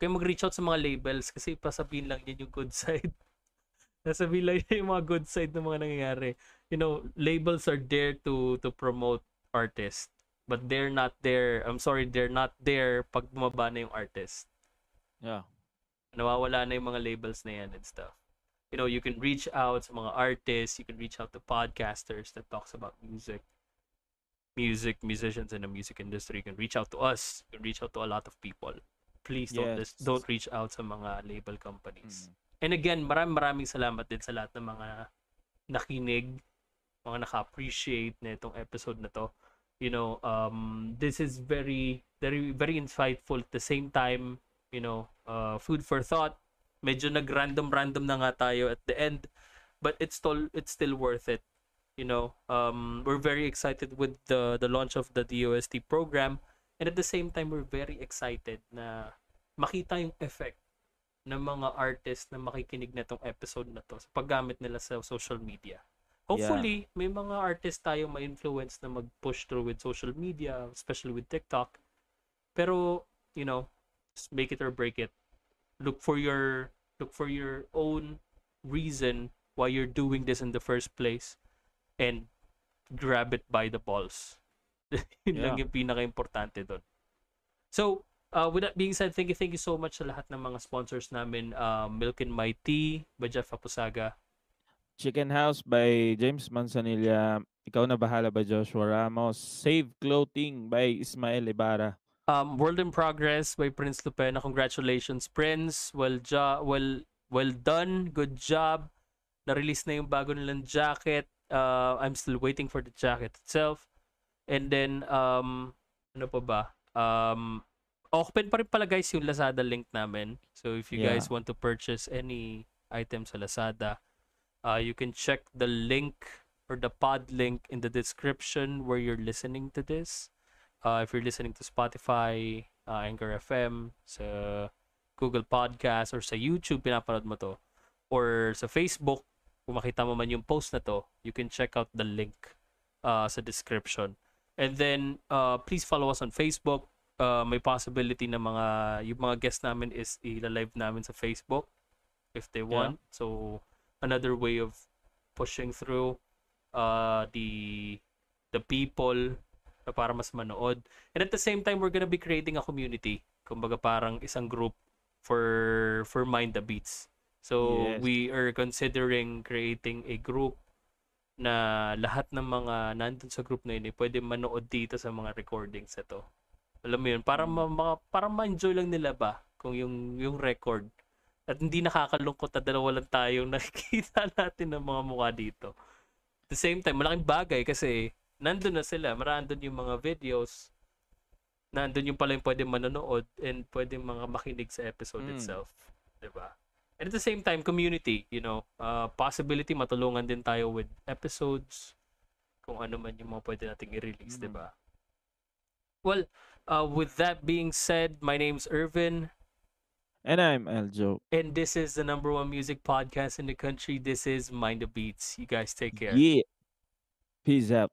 kayo mag-reach out sa mga labels kasi pasabihin lang yan yung good side. Nasabihin lang yan yung mga good side ng mga nangyayari. You know, labels are there to to promote artists. But they're not there. I'm sorry, they're not there pag bumaba na yung artist. Yeah. Nawawala na yung mga labels na yan and stuff. You know, you can reach out sa mga artists, you can reach out to podcasters that talks about music. Music, musicians in the music industry. You can reach out to us. You can reach out to a lot of people. please don't Yes. don't reach out sa mga label companies. Mm. And again, maraming maraming salamat din sa lahat ng mga nakinig, mga naka-appreciate na itong episode na to. You know, um, this is very, very, very insightful. At the same time, you know, uh, food for thought. Medyo nag-random-random na nga tayo at the end, but it's still, it's still worth it. You know, um, we're very excited with the the launch of the DOST program, and at the same time, we're very excited na makita yung effect ng mga artist na makikinig na tong episode na to sa paggamit nila sa social media. Hopefully, may mga artist tayo ma-influence na mag-push through with social media, especially with TikTok. Pero, you know, just make it or break it. Look for your look for your own reason why you're doing this in the first place and grab it by the balls. Yun lang Yeah. yung pinaka-importante doon. So, uh, with that being said, thank you, thank you so much sa lahat ng mga sponsors namin. Uh, Milk and My Tea by Jeff Apusaga. Chicken House by James Manzanilla. Ikaw na bahala by Joshua Ramos. Save Clothing by Ismael Ibarra. Um, World in Progress by Prince Lupena. Congratulations, Prince. Well, jo- well, well done. Good job. Na-release na yung bago nilang jacket. Uh, I'm still waiting for the jacket itself. And then, um, ano pa ba? Um, open pa rin pala guys yung Lazada link namin. So if you Yeah. guys want to purchase any item sa Lazada, uh, you can check the link or the pod link in the description where you're listening to this. Uh, if you're listening to Spotify, uh, Anchor FM, sa Google Podcast, or sa YouTube, pinapanood mo to, or sa Facebook, kung makita mo man yung post na to, you can check out the link uh, sa description. And then, uh, please follow us on Facebook. Uh, may possibility na mga, yung mga guests namin is i-live namin sa Facebook if they want. So, another way of pushing through uh, the the people na para mas manood. And at the same time, we're gonna be creating a community. Kumbaga parang isang group for for Mind the Beats. So Yes. we are considering creating a group na lahat ng mga nandun sa group na yun eh, pwede manood dito sa mga recordings ito. Alam mo yun, para ma, ma- para ma-enjoy lang nila ba kung yung yung record. At hindi nakakalungkot na dalawa lang tayong nakikita natin ng mga mukha dito. At the same time, malaking bagay kasi nandun na sila. Marandun yung mga videos. Nandun yung pala yung pwede manonood and pwede mga makinig sa episode Mm. itself. ba? And at the same time, community, you know, uh, possibility matulungan din tayo with episodes, kung ano man yung mga pwede nating i-release, Mm. 'di ba? Well, uh, with that being said, my name's Irvin, And I'm Eljo. and this is the number one music podcast in the country. This is Mind the Beats. You guys take care. Yeah. Peace out.